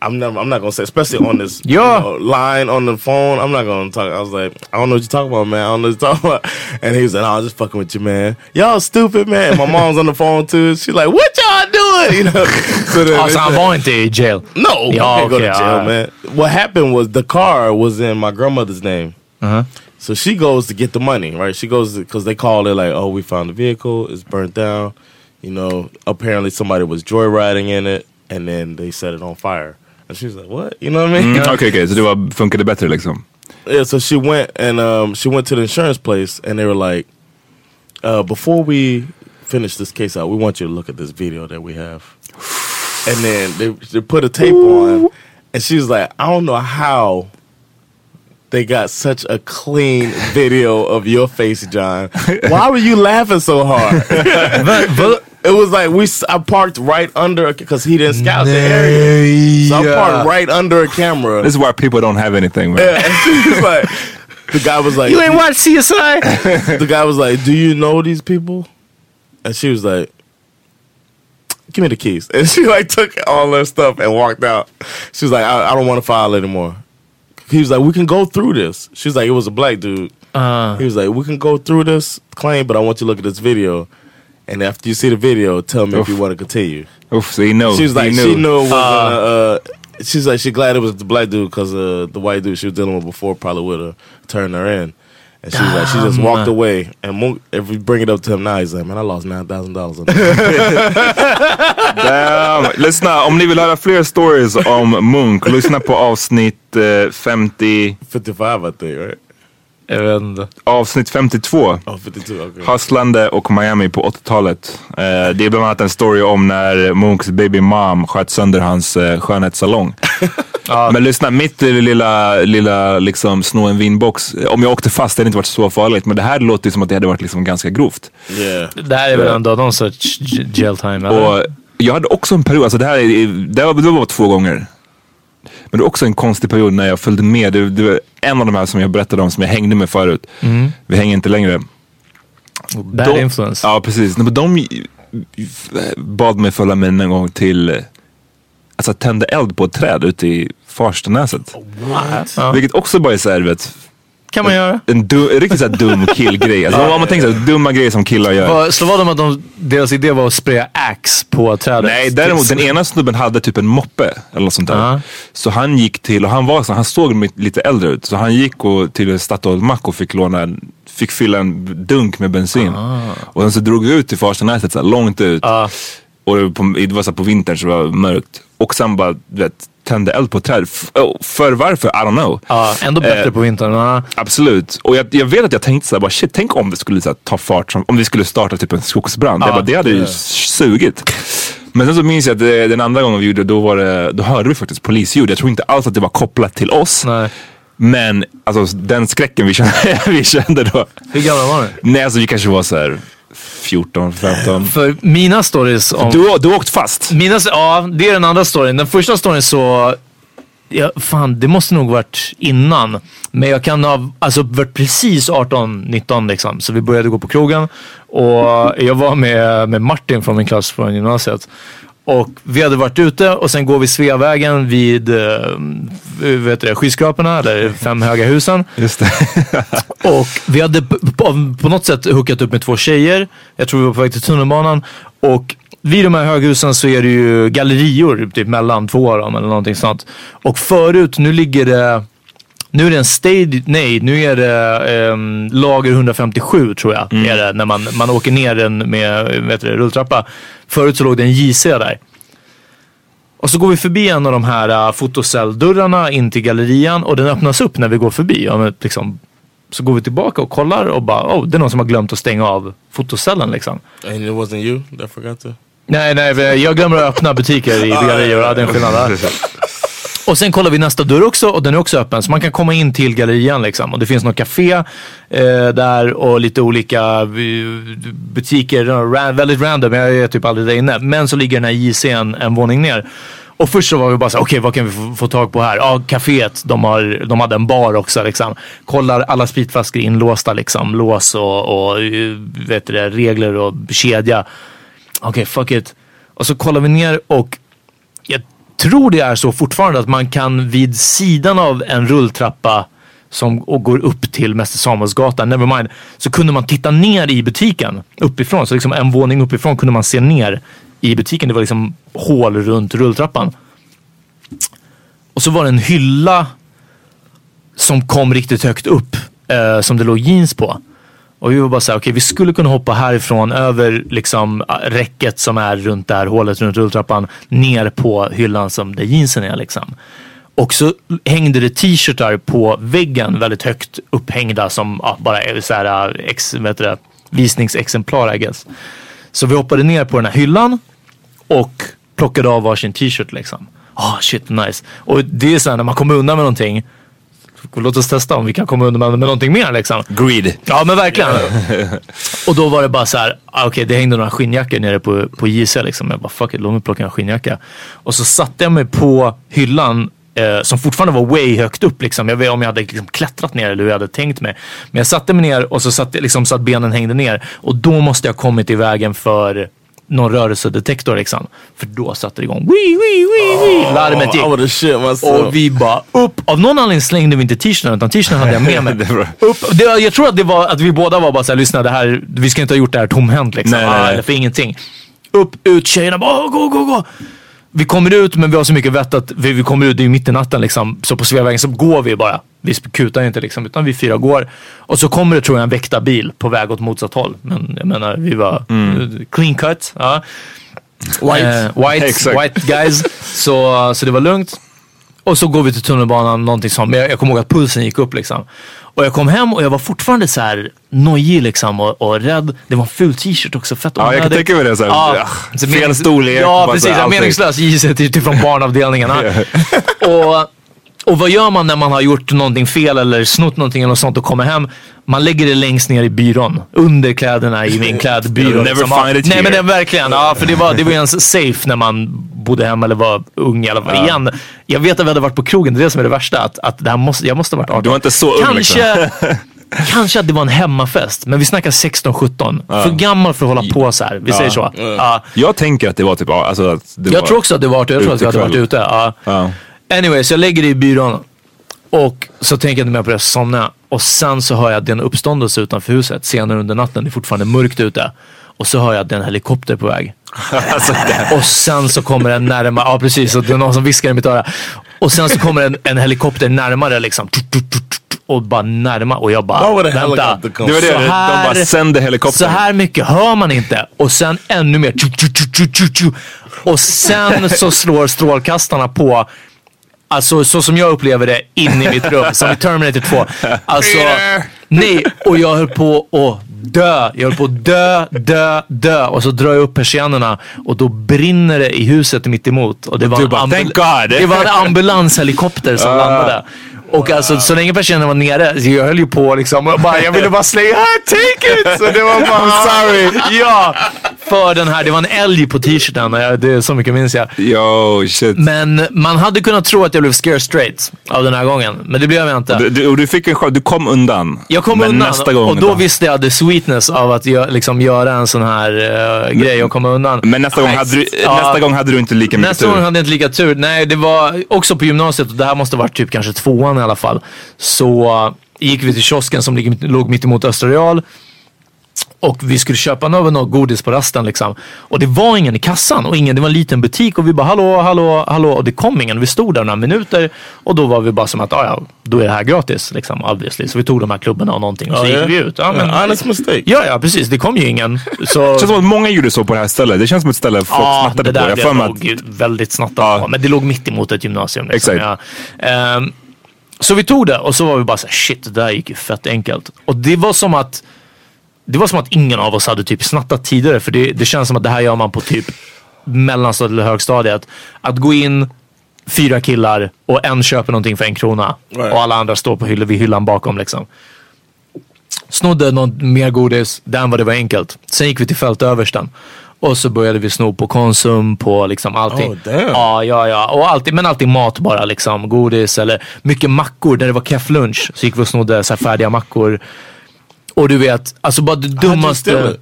I'm never. I'm not gonna say, especially on this Yeah. you know, line on the phone. I'm not gonna talk. I was like, I don't know what you're talking about, man. I don't know what you're talking about. And he was like, "No, I'm just fucking with you, man. Y'all stupid, man." And my mom's on the phone too. She's like, "What y'all doing?" You know. So then Alltså they han said- var inte i jail. no, Ja, I can't go to jail, ja. man. What happened was the car was in my grandmother's name. Uh-huh. So she goes to get the money, right? She goes because they called it like, oh, we found the vehicle, it's burnt down. You know, apparently somebody was joyriding in it, and then they set it on fire. And she was like, what? You know what I mean? Mm, Okej, okej, så det var, funkade bättre liksom? Yeah, so she went and um, she went to the insurance place, and they were like, uh, before we finish this case out, we want you to look at this video that we have. and then they, they put a tape on, and she was like, I don't know how they got such a clean video of your face, John. Why were you laughing so hard? It was like we. s- I parked right under because he didn't scout the area, so I parked right under a camera. This is why people don't have anything man. Yeah, and she was like, the guy was like, You ain't watch CSI? the guy was like, "Do you know these people?" And she was like, "Give me the keys." And she like took all her stuff and walked out. She was like, "I, I don't want to file anymore." He was like, "We can go through this." She was like, "It was a black dude." Uh, He was like, "We can go through this claim, but I want you to look at this video." And after you see the video, tell me if you want to continue. Oof, so he know. She was like, he she knew. knew it wasn't. Uh, she's like, she glad it was the black dude because uh, the white dude she was dealing with before probably would have turned her in. And she was like, she just walked away. And Mook, if we bring it up to him now, he's like, man, I lost nine thousand dollars. Damn. Lyssna, om ni vill höra fler stories om Munk, lyssna på avsnitt eh, 50... 55 I think, right? Jag vet inte. Avsnitt 52. Oh, 52, okay. Hustlande och Miami på 80-talet. Eh, det är bland annat en story om när Munks baby mom sköt sönder hans eh, skönhetssalong. Men lyssna, mitt eh, lilla, lilla liksom sno en vinbox. eh, Om jag åkte fast det hade inte varit så farligt. Men det här låter ju som att det hade varit liksom ganska grovt. Yeah. Det här är väl ändå någon sorts jail time eller? Och jag hade också en period, alltså det här är, det var, det var två gånger. Men det var också en konstig period när jag följde med. Det, det var en av de här som jag berättade om som jag hängde med förut. Mm. Vi hänger inte längre. Bad De- influence. Ja, precis. Men de bad mig följa med en gång till, eh, alltså tände eld på ett träd ute i Farstanäset. Ja. Vilket också bara är såhär, vet, kan man göra. en du, en riktigt såhär dum killgrej. Alltså, om man tänker såhär, dumma grejer som killar gör. Vad- Slå vad om att de, deras idé var att spraya axe på trädet. Nej, däremot den ena snubben hade typ en moppe eller något sånt där. Ja. Så han gick till, och han var så, han såg lite äldre ut. Så han gick och, till en Statoil mack och fick låna, en- fick fylla en dunk med bensin. Och sen så drog vi ut till Farstanäset långt ut. Och det var på, det var så här, på vintern så det var mörkt. Och sen bara, vet, tände eld på träd. Oh, för varför? I don't know. Ja, ändå bättre Eh, på vintern. Ja. Absolut. Och jag, jag vet att jag tänkte så här, bara, shit, tänk om det skulle här, ta fart, som, om vi skulle starta typ en skogsbrand. Ja. bara, det hade ju sugit. Men sen så minns jag att det, den andra gången vi gjorde då, var det, då hörde vi faktiskt polisljud. Jag tror inte alls att det var kopplat till oss. Nej. Men alltså, den skräcken vi kände, vi kände då. Hur gamla var du? Nej, alltså vi kanske var så här 14, 15. För mina stories om... Du, du har åkt fast? Mina, ja, det är den andra storyn. Den första storyn så... Ja, fan, det måste nog varit innan. Men jag kan ha alltså, varit precis 18, 19 liksom. Så vi började gå på krogen. Och jag var med, med Martin från min klass från gymnasiet. Och vi hade varit ute och sen går vi Sveavägen vid eh, vet du, det, skyskraporna, eller fem höga husen. Just det. Och vi hade på, på något sätt hookat upp med två tjejer. Jag tror vi var på väg till tunnelbanan. Och vid de här höghusen så är det ju gallerior typ mellan två av dem eller någonting sånt. Och förut, nu ligger det nu är det en stage, nej nu är det ehm, lager 157 tror jag. Är det, när man, man åker ner den med vet du, rulltrappa. Förut så låg det en JC där. Och så går vi förbi en av de här uh, fotocelldörrarna in till gallerian och den öppnas upp när vi går förbi. Ja, men liksom, så går vi tillbaka och kollar och bara, oh, det är någon som har glömt att stänga av fotocellen liksom. And it wasn't you that forgot to? Nej, nej, jag glömmer att öppna butiker i gallerior. Ja, det är en skillnad. Och sen kollar vi nästa dörr också och den är också öppen. Så man kan komma in till gallerian liksom. Och det finns något café eh, där och lite olika eh, butiker. Väldigt random, jag är typ aldrig där inne. Men så ligger den här JC en, en våning ner. Och först så var vi bara såhär, okej vad kan vi få, få tag på här? Ja, kaféet, de, har, de hade en bar också liksom. Kollar alla spritflaskor inlåsta liksom. Lås och, och eh, vet det, regler och kedja. Okej, fuck it. Och så kollar vi ner och jag tror det är så fortfarande att man kan vid sidan av en rulltrappa som och går upp till Mäster Samuelsgatan, nevermind, så kunde man titta ner i butiken uppifrån. Så liksom en våning uppifrån kunde man se ner i butiken. Det var liksom hål runt rulltrappan. Och så var det en hylla som kom riktigt högt upp eh, som det låg jeans på. Och vi var bara såhär, okej vi skulle kunna hoppa härifrån över liksom räcket som är runt det här hålet runt rulltrappan ner på hyllan som där jeansen är liksom. Och så hängde det t-shirtar på väggen väldigt högt upphängda som ja, bara är så här, ex, det, visningsexemplar I guess. Så vi hoppade ner på den här hyllan och plockade av varsin t-shirt liksom. Ah shit nice. Och det är så här när man kommer undan med någonting. Låt oss testa om vi kan komma undan med någonting mer liksom. Greed. Ja men verkligen. och då var det bara så här, ah, okej det hängde några skinnjackor nere på, på JC liksom. Jag bara fuck it, låt mig plocka en skinnjacka. Och så satte jag mig på hyllan eh, som fortfarande var way högt upp liksom. Jag vet om jag hade liksom klättrat ner eller hur jag hade tänkt mig. Men jag satte mig ner och så satt liksom så att benen hängde ner. Och då måste jag ha kommit i vägen för någon rörelsedetektor liksom. För då satte det igång. Wii, wii, wii, wii. Larmet gick. Myself. Och vi bara upp. Av någon anledning slängde vi inte t-shirten utan t-shirten hade jag med mig. upp. Det, jag tror att det var att vi båda var bara såhär, lyssna det här, vi ska inte ha gjort det här tomhänt liksom. Nej, Ah, nej. eller för ingenting. Upp, ut, tjejerna bara "Åh, gå, gå, gå. Vi kommer ut men vi har så mycket vett att vi, vi kommer ut, det är ju mitt i natten liksom. Så på Sveavägen så går vi bara. Vi kutar inte liksom utan vi fyra går. Och så kommer det tror jag en väktarbil på väg åt motsatt håll. Men jag menar vi var Mm. clean cut. Ja. White. Eh, white, Exakt. white guys. Så, så det var lugnt. Och så går vi till tunnelbanan, någonting sånt. Men jag, jag kommer ihåg att pulsen gick upp liksom. Och jag kom hem och jag var fortfarande så här nojig liksom och, och rädd. Det var en ful t-shirt också, fett Ja, jag kan tänka mig det, så här, så fel storlek, Ja, precis. Ja, meningslös till, till från barnavdelningarna. och, och vad gör man när man har gjort någonting fel eller snott någonting eller något sånt och kommer hem? Man lägger det längst ner i byrån. Under kläderna i min klädbyrå. Never liksom. find it Nej here. men det verkligen. Ja, för det var, det var ju ens safe när man bodde hemma eller var ung i alla fall. Igen, jag vet att vi hade varit på krogen. Det är det som är det värsta. Att, att det här måste, jag måste ha varit 18. Du var inte så ung Kanske, liksom. kanske att det var en hemmafest. Men vi snackar 16-17. För gammal för att hålla på så här. Vi säger så. Ja. Jag tänker att det var typ, ja, alltså att det Jag var tror också att det var, jag tror att vi hade varit ute. Anyway, så jag lägger det i byrån. Och så tänker jag inte mer på det, så somnar jag. Och sen så hör jag att det är en uppståndelse utanför huset. Senare under natten, det är fortfarande mörkt ute. Och så hör jag att det är en helikopter på väg. alltså, Och sen så kommer den närmare, ja precis, och det är någon som viskar i mitt öra. Och sen så kommer en, en helikopter närmare liksom. Och bara närmare. Och jag bara, vänta. det var det, Så de här- bara sände helikoptern. Så här mycket hör man inte. Och sen ännu mer. Och sen så slår strålkastarna på. Alltså så som jag upplever det in i mitt rum. Som i Terminator 2. Alltså, nej. Och jag höll på att dö. Jag höll på att dö, dö, dö. Och så drar jag upp persiennerna och då brinner det i huset mitt emot. Och det var, Du en, bara, ambul- det var en ambulanshelikopter som landade. Och alltså så länge persiennerna var nere, jag höll ju på liksom. Och bara, jag ville bara slänga, "Ah, take it! Så det var bara, sorry. Ja, för den här, det var en älg på t-shirten. jag- Det är så mycket minns jag. Yo, shit. Men man hade kunnat tro att jag blev scare straight av den här gången. Men det blev jag inte. Du, du, du fick en chans, du kom undan. Jag kom men undan nästa gång och då då? visste jag the sweetness av att gö- liksom göra en sån här eh, grej och komma undan. Men nästa gång, hade du, Ja. nästa gång hade du inte lika mycket Nästa tur. gång hade jag inte lika tur. Nej, det var också på gymnasiet och det här måste varit typ kanske tvåan i alla fall. Så gick vi till kiosken som ligger, låg mitt emot Östra Real. Och vi skulle köpa något, något godis på rasten liksom. Och det var ingen i kassan och ingen, det var en liten butik och vi bara hallå, hallå, hallå och det kom ingen. Vi stod där några minuter och då var vi bara som att, "Ah, ja, då är det här gratis liksom obviously. Så vi tog de här klubborna och någonting och så Ja, gick ja. vi ut. Ja, men, Ja, honest mistake. Ja, ja, precis. Det kom ju ingen. Så... Det känns som att många gjorde så på det här stället. Det känns som ett ställe folk Ja, det snattade på. där Jag det att- låg ju väldigt snattat Ja. på. Men det låg mitt emot ett gymnasium. Liksom. Exakt. Ja. Ehm, så vi tog det och så var vi bara så här, shit det där gick ju fett enkelt. Och det var som att det var som att ingen av oss hade typ snattat tidigare. För det, det känns som att det här gör man på typ mellanstadiet eller högstadiet. Att gå in, fyra killar och en köper någonting för en krona. Right. Och alla andra står på hyll, vid hyllan bakom liksom. Snodde något mer godis, den var det var enkelt. Sen gick vi till fältöversten. Och så började vi sno på Konsum, på liksom allting. Oh, damn. Ja, ja, ja. Och alltid, men alltid mat bara liksom. Godis eller mycket mackor. När det var kefflunch så gick vi och snodde så här färdiga mackor. Och du vet, alltså bara det dummaste.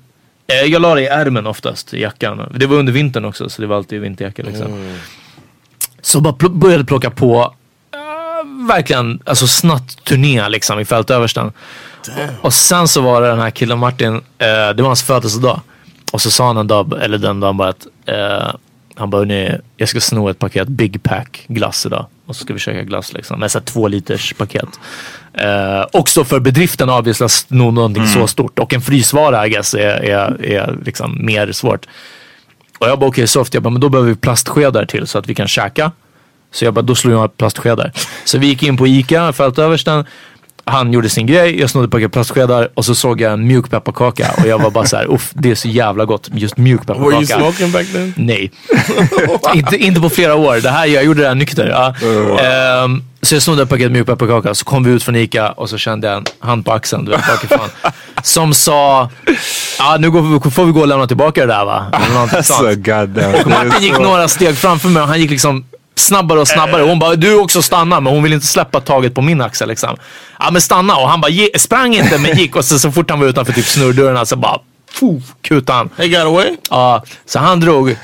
Eh, Jag la det i ärmen oftast, i jackan. Det var under vintern också, så det var alltid vinterjacka liksom. Mm. Så bara pl- började plocka på, eh, verkligen, alltså snatt-turné liksom i fältöversten. Och sen så var det den här killen Martin, eh, det var hans födelsedag. Och så sa han en dag, eller den dagen bara att, eh, han bara, "Hörni, jag ska sno ett paket Big Pack glass idag. Och så ska vi käka glass liksom. Med så två liters paket. Eh, också för bedriften obviously att sno någonting så stort. Och en frysvara I guess är, är, är liksom mer svårt. Och jag bara okej soft, jag bara men då behöver vi plastskedar till så att vi kan käka. Så jag bara då slår jag plastskedar. Så vi gick in på Ica, Fältöversten. Han gjorde sin grej, jag snodde ett paket plastskedar och så såg jag en mjuk pepparkaka och jag var bara så här, uff, det är så jävla gott, just mjuk Were you pepparkaka. smoking back then? Nej. inte, inte på flera år. Det här, jag gjorde det här nykter. Ja. Ehm, så jag snodde ett paket mjuk pepparkaka, så kom vi ut från Ica och så kände jag en hand på axeln, du vet, bakifrån. Som sa, ja nu går, får vi gå och lämna tillbaka det där va? Eller någonting Alltså sånt. Martin gick några steg framför mig och han gick liksom snabbare och snabbare. Hon bara, du också stanna. Men hon ville inte släppa taget på min axel liksom. Ja men stanna. Och han bara, "Ge- sprang inte men gick. Och så, så fort han var utanför typ snurrdörrarna så bara, fuh, kutade han. He got away? Ja, så han drog.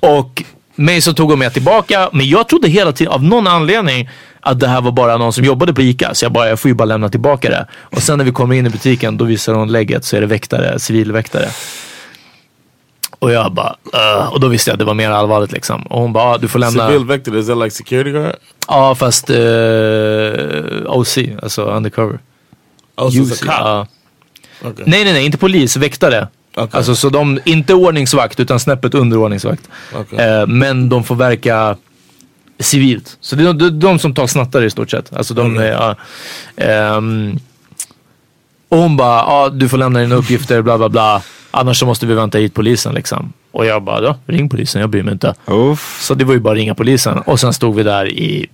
Och mig så tog hon med tillbaka. Men jag trodde hela tiden, av någon anledning, att det här var bara någon som jobbade på ICA. Så jag bara, jag får ju bara lämna tillbaka det. Och sen när vi kommer in i butiken, då visar hon lägget så är det väktare, civilväktare. Och jag bara, "Ugh." och då visste jag att det var mer allvarligt liksom. Och hon bara, "Ah, du får lämna. Civil vector, is that like security guard? Ja, fast eh, OC, alltså undercover. Oh, so UC, ja. Okay. Nej, nej, nej, inte polis, väktare. Okej. Alltså så de, inte ordningsvakt utan snäppet under ordningsvakt. Okej. Eh, men de får verka civilt. Så det är de, de, de som tar snattare i stort sett. Alltså de, Mm. är, ja. Och hon bara, ja du får lämna dina uppgifter, bla bla bla. Annars så måste vi vänta hit polisen liksom. Och jag bara, ja, ring polisen, jag bryr mig inte. Uff. Så det var ju bara att ringa polisen. Och sen stod vi där i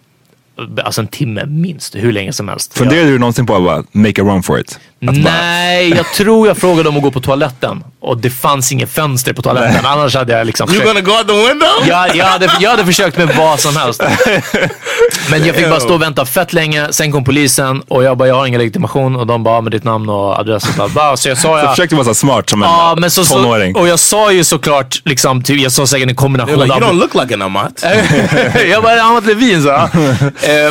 alltså en timme minst, hur länge som helst. Funderade du någonsin på att bara make a run for it? Nej, jag tror jag frågade om att gå på toaletten. Och det fanns inget fönster på toaletten. Annars hade jag liksom You försökt. gonna go out the window? Jag, jag, hade, jag hade försökt med vad som helst. Men jag fick bara stå och vänta fett länge. Sen kom polisen och jag bara, jag har ingen legitimation. Och de bara, med ditt namn och adress och bla bla. Så jag sa, Så jag, försökte vara så smart som en Ja, men så, så, tonåring. och jag sa ju såklart, liksom, typ, jag sa säkert en kombination like, you av... don't look like an Amat. jag bara, Amat Levin så. eh,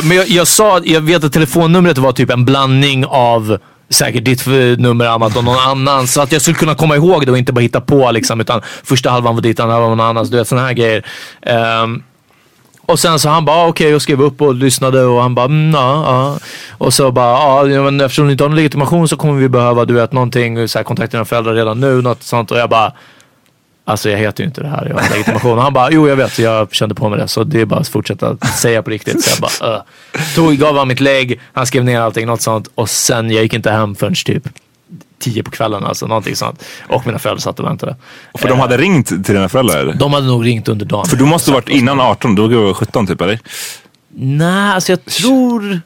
men jag, jag sa, jag vet att telefonnumret var typ en blandning av säkert ditt eh, nummer Amat och någon annan. Så att jag skulle kunna komma ihåg det och inte bara hitta på liksom. Utan första halvan var ditt, andra halvan var någon annans. Du vet sådana här grejer. Um, och sen så han bara, okej, okej, jag skrev upp och lyssnade och han bara, mm, ja, ja. Och så bara, ah, ja, men eftersom du inte har någon legitimation så kommer vi behöva, du vet, någonting, så här, kontakta dina föräldrar redan nu, något sånt. Och jag bara, Alltså jag heter ju inte det här, jag har legitimation. Och han bara, jo jag vet, jag kände på mig det. Så det är bara att fortsätta säga på riktigt. Så jag bara, uh. Tog, gav han mitt lägg, han skrev ner allting, något sånt. Och sen, jag gick inte hem förrän typ tio på kvällen, alltså någonting sånt. Och mina föräldrar satt och väntade. För de hade ringt till dina föräldrar? eller? De hade nog ringt under dagen. För du måste ha varit innan 18, då var du 17 typ eller? Nej, alltså jag tror...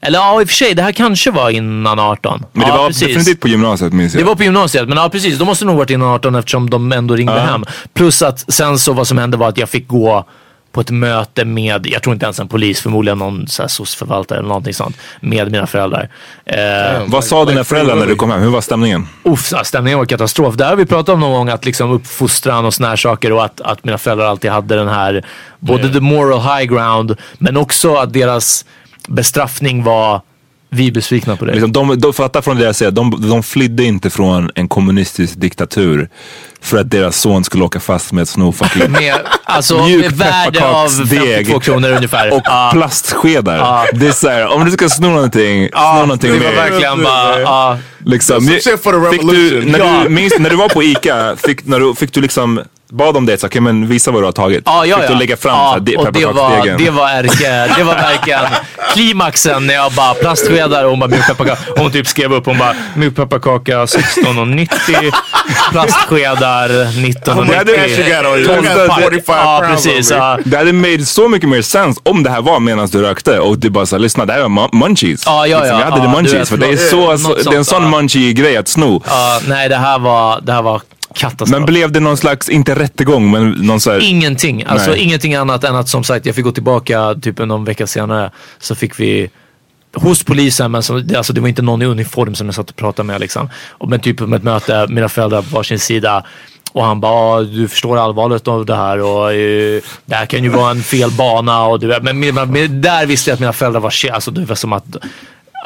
Eller ja, i och för sig, det här kanske var innan 18. Men det ja, var precis. definitivt på gymnasiet minns jag. Det var på gymnasiet, men ja precis. De måste nog varit innan 18 eftersom de ändå ringde Ja. hem. Plus att sen så vad som hände var att jag fick gå på ett möte med, jag tror inte ens en polis, förmodligen någon SOS-förvaltare eller någonting sånt, med mina föräldrar. Eh, Vad sa dina föräldrar när du kom hem? Hur var stämningen? Uff, stämningen var katastrof. Det här har vi pratat om någon gång, att liksom uppfostran och såna här saker och att, att mina föräldrar alltid hade den här, både the moral high ground, men också att deras bestraffning var, vi är besvikna på dig. Liksom, de, de fattar från deras sida, de, de flydde inte från en kommunistisk diktatur för att deras son skulle åka fast med ett sno fucking Med, alltså, mjuk med värde av pepparkaksdeg 52 kronor ungefär. och Ja. plastskedar. Ja. Det är såhär, om du ska sno någonting, sno någonting det var mer. verkligen bara, ja. Liksom, fick du, när, Ja. du, minns, när du var på ICA, fick, när du, fick du liksom, bad om det, så, okay, men visa vad du har tagit. Ja, ja, fick ja. du lägga fram ja, så här, och det var, det var, ärke, det var verkligen klimaxen när jag bara plastskedar och hon bara mjukpepparkaka. Hon typ skrev upp, hon bara mjukpepparkaka 16,90 plastskedar 19,90. Ja, det är så gärna. You Konstigt. got 45 Ja, pounds precis. Ja. Det hade made så mycket mer sens om det här var medan du rökte och du bara såhär, lyssna det här är mun- munchies. Ja, ja, liksom, ja. jag hade det du munchies vet, för det är, så, det är en sån munchie grej att sno. Ja, nej, det här var, det här var katastrof. Men blev det någon slags, inte rättegång, men någon så här, Ingenting. Alltså Nej. ingenting annat än att som sagt jag fick gå tillbaka typ någon vecka senare. Så fick vi hos polisen, men så, det, alltså, det var inte någon i uniform som jag satt och pratade med. Liksom. Och, men typ med ett möte, mina föräldrar på varsin sida. Och han bara, "Ah, du förstår allvaret av det här och eh, det här kan ju vara en fel bana. Och du, vet." men, men, men där visste jag att mina föräldrar var shit. Alltså, det var som att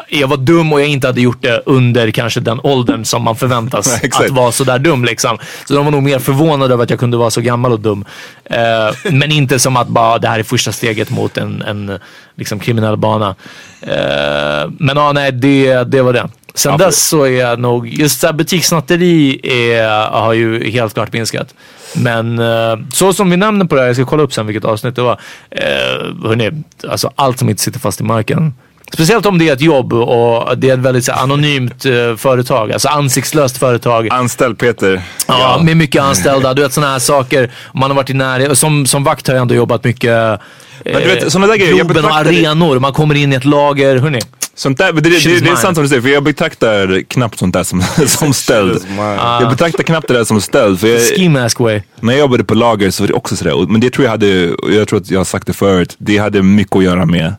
jag var dum och jag inte hade gjort det under kanske den åldern som man förväntas Exakt. att vara sådär dum. Liksom. Så de var nog mer förvånade över att jag kunde vara så gammal och dum. Eh, men inte som att bara det här är första steget mot en, en liksom, kriminell bana. Eh, men ja, nej, det, det var det. Sen dess så är jag nog, just så här butikssnatteri är, har ju helt klart minskat. Men eh, så som vi nämner på det här, jag ska kolla upp sen vilket avsnitt det var. Eh, hörni, alltså allt som inte sitter fast i marken Speciellt om det är ett jobb och det är ett väldigt så anonymt eh, företag. Alltså ansiktslöst företag. Anställd Peter. Ja, med mycket anställda. Du vet sådana här saker. Man har varit i närheten. Som, som vakt har jag ändå jobbat mycket. Men du vet, såna där grejer, jag Globen och det- arenor. Man kommer in i ett lager. Hörni. Sånt där, det, det, is det är sant som du säger, för jag betraktar knappt sånt där som, som stöld. Jag betraktar knappt det där som stöld. För jag, way. när jag jobbade på lager så var det också sådär. Men det tror jag hade, jag tror att jag har sagt det förut, det hade mycket att göra med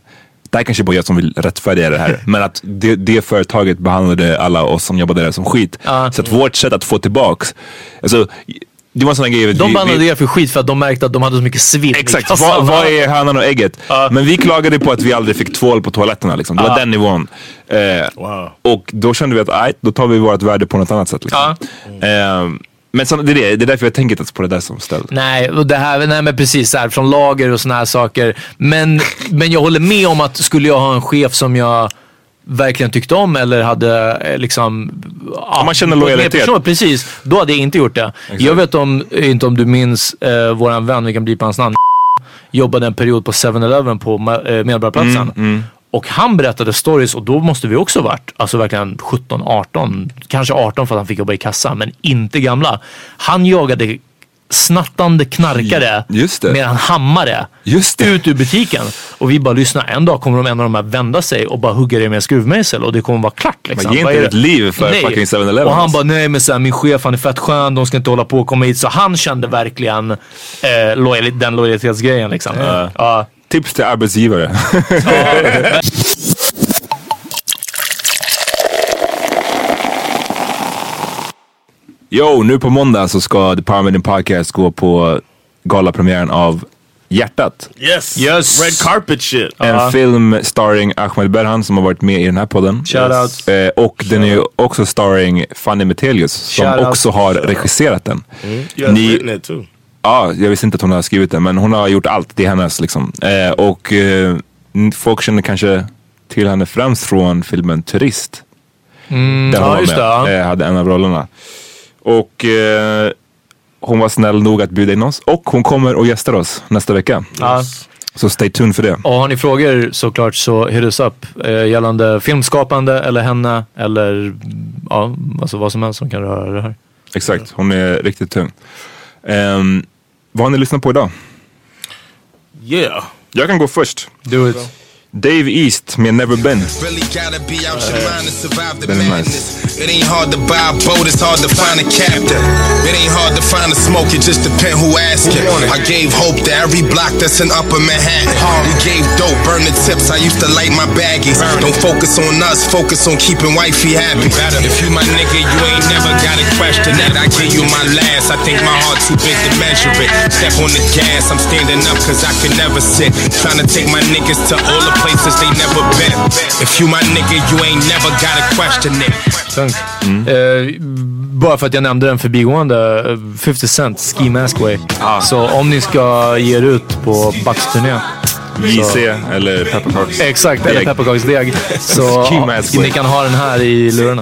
det här kanske bara jag som vill rättfärdiga det här, men att det, det företaget behandlade alla oss som jobbade där som skit. Ja. Så att vårt sätt att få tillbaks, alltså, det var en sån här grej. De behandlade er för skit för att de märkte att de hade så mycket svinn. Exakt, vad, vad är hönan och ägget? Men vi klagade på att vi aldrig fick tvål på toaletterna. Liksom. Det var Ja. den nivån. Eh, Wow. Och då kände vi att aj, då tar vi vårt värde på något annat sätt. Liksom. Eh, men så, det, är det, det är därför jag tänker inte på det där som stöld. Nej, och det här, nej men precis så här, från lager och såna här saker. Men, men jag håller med om att skulle jag ha en chef som jag verkligen tyckte om eller hade eh, liksom... Ja, man känner lojalitet. person, Precis, då hade jag inte gjort det. Jag vet om, inte om du minns eh, våran vän, vi kan bli på hans namn, jobbade en period på 7-Eleven på eh, Medborgarplatsen. Mm, Och han berättade stories och då måste vi också varit, alltså verkligen 17, 18, kanske 18 för att han fick jobba i kassa, men inte gamla. Han jagade snattande knarkare med en hammare ut ur butiken. Och vi bara lyssnar, en dag kommer de en av de här vända sig och bara hugga dig med en skruvmejsel och det kommer vara klart. Liksom. Men ge inte ditt liv för Nej. fucking 7-Eleven, Och han alltså. bara, nej men så här, min chef han är fett skön, de ska inte hålla på och komma hit. Så han kände verkligen eh, lojal, den lojalitetsgrejen liksom. Ja. Tips till arbetsgivare. Jo, nu på måndag så ska The Paramedian Podcast gå på galapremiären av Hjärtat. Yes. Yes. Red carpet shit. En film starring Ahmed Berhan som har varit med i den här podden. Shoutout. Eh, och den är ju också starring Fanny Metelius som Shoutout. också har regisserat den. You have Ni- written it too. Ja, jag visste inte att hon har skrivit den men hon har gjort allt. Det är hennes liksom. Eh, och eh, folk känner kanske till henne främst från filmen Turist. där hon ja, var just med. det, ja. Eh, hade en av rollerna. Och eh, hon var snäll nog att bjuda in oss. Och hon kommer och gästar oss nästa vecka. Ja. Så stay tuned för det. Och har ni frågor såklart så hit us up eh, gällande filmskapande eller henne eller ja, alltså vad som helst som kan röra det här. Exakt, hon är riktigt tung. Ehm, vad har ni lyssnat på idag? Yeah. Jag kan gå först. Do it. Dave East med Never Been. Really gotta be out your mind to survive the Very nice. It ain't hard to buy a boat, it's hard to find a captain. It ain't hard to find a smoke, it just depends who asking. I gave hope to every block that's in upper Manhattan. We gave dope, burn the tips, I used to light my baggies. Don't focus on us, focus on keeping wifey happy. If you my nigga, you ain't never gotta question that. I give you my last, I think my heart too big to measure it. Step on the gas, I'm standing up cause I can never sit. Trying to take my niggas to all the places they never been. If you my nigga, you ain't never gotta question it. Tungt. Eh, bara för att jag nämnde den förbigående, eh, 50 Cent, Ski Mask Way. Så om ni ska ge er ut på Bucks-turné. JC eller Pepparkaks. Exakt, eller Deg. pepparkaksdeg. Så ni kan ha den här i lurarna.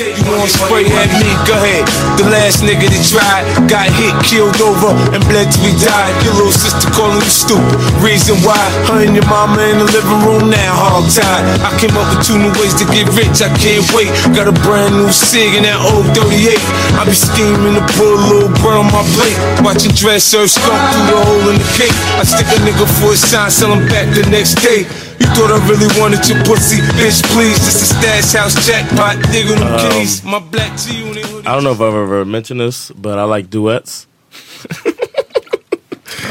You wanna spray at me? Go ahead. The last nigga that tried got hit, killed over, and bled till he died. Your little sister calling you stupid. Reason why her and your mama in the living room now, hog tied. I came up with two new ways to get rich. I can't wait. Got a brand new Sig in that old 38. I be scheming to put a little bread on my plate. Watching dress serve skunk through the hole in the cake. I stick a nigga for a sign, sell him back the next day. You thought I really wanted your pussy, bitch? Please, this is stash house jackpot, digging them keys. My black G on it. I don't know if I've ever mentioned this, but I like duets.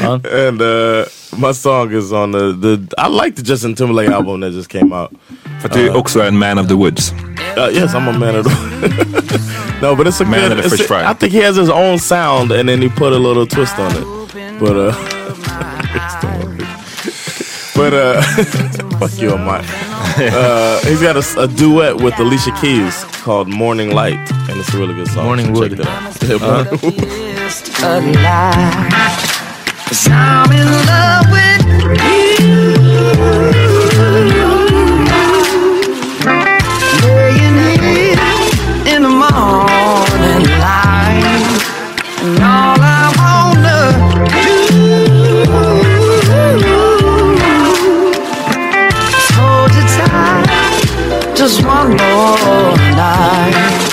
and uh, my song is on the, the I like the Justin Timberlake album that just came out. För att du också är en man of the woods. Uh, yes, I'm a man of the woods. No, but it's a Man good of the it's fish fry. I think he has his own sound and then he put a little twist on it. But uh But uh fuck you on my uh he's got a duet with Alicia Keys called Morning Light and it's a really good song. Morning so Wood. check it out. Yeah, just one more night.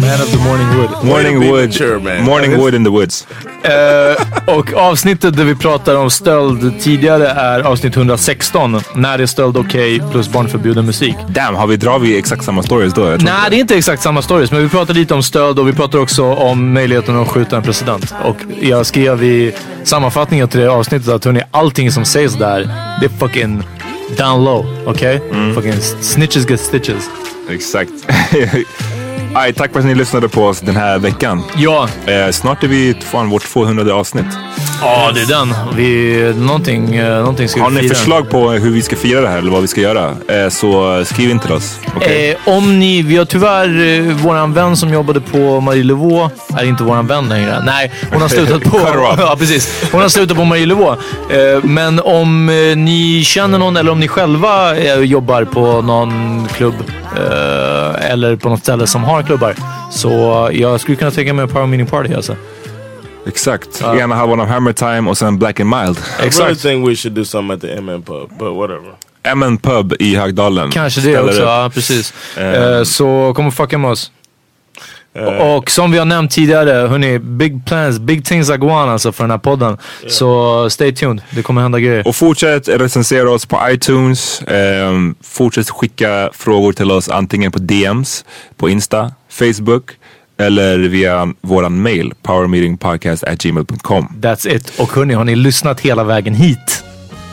Man of the morning wood. Morning wood. Sure, man. Morning wood in the woods. Uh, och avsnittet där vi pratar om stöld tidigare är avsnitt 116. När är stöld okej okay, plus barnförbjuden musik. Damn, har vi, drar vi exakt samma stories då? Nej, det är inte exakt samma stories. Men vi pratar lite om stöld och vi pratar också om möjligheten att skjuta en president. Och jag skrev i sammanfattningen till det avsnittet att hörni, allting som sägs där, det är fucking down low. Okej? Fucking snitches get stitches. Exakt. Aj, tack för att ni lyssnade på oss den här veckan. Ja. Eh, snart är vi fan vårt 200 avsnitt. Ja, det är den. Vi, någonting, eh, någonting ska Har vi ni fira. förslag på hur vi ska fira det här eller vad vi ska göra? Eh, så skriv in till oss. Okej? Eh, om ni, vi har tyvärr, eh, våran vän som jobbade på Marielevå är inte våran vän längre. Nej, hon har slutat på... Ja, precis. Hon har slutat på Marielevå. Eh, men om eh, ni känner någon eller om ni själva jobbar på någon klubb eller på något ställe som har klubbar. Så jag skulle kunna tänka mig en Power Meeting Party alltså. Exakt. Ja. Ena halvan av Hammer Time och sen Black and Mild. I really think we should do something at the MN pub, but whatever. MN Pub i Högdalen. Kanske det Ställer också, upp. ja precis. Eh, så kom och fucka med oss. Och, och som vi har nämnt tidigare, hörni, big plans, big things are going alltså för den här podden. Så stay tuned, det kommer hända grejer. Och fortsätt recensera oss på iTunes. Ehm, fortsätt skicka frågor till oss antingen på DMs, på Insta, Facebook eller via våran mail powermeetingpodcast@gmail.com. That's it. Och hörni, har ni lyssnat hela vägen hit?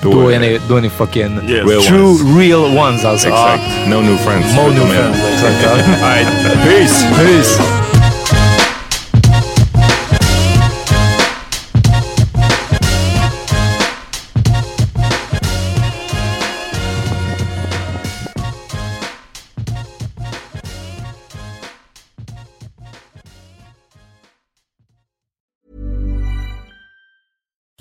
Då, är, ni, då är ni fucking Real true ones. real ones alltså. Exakt. No new friends. No new friends, exakt. Peace! Peace!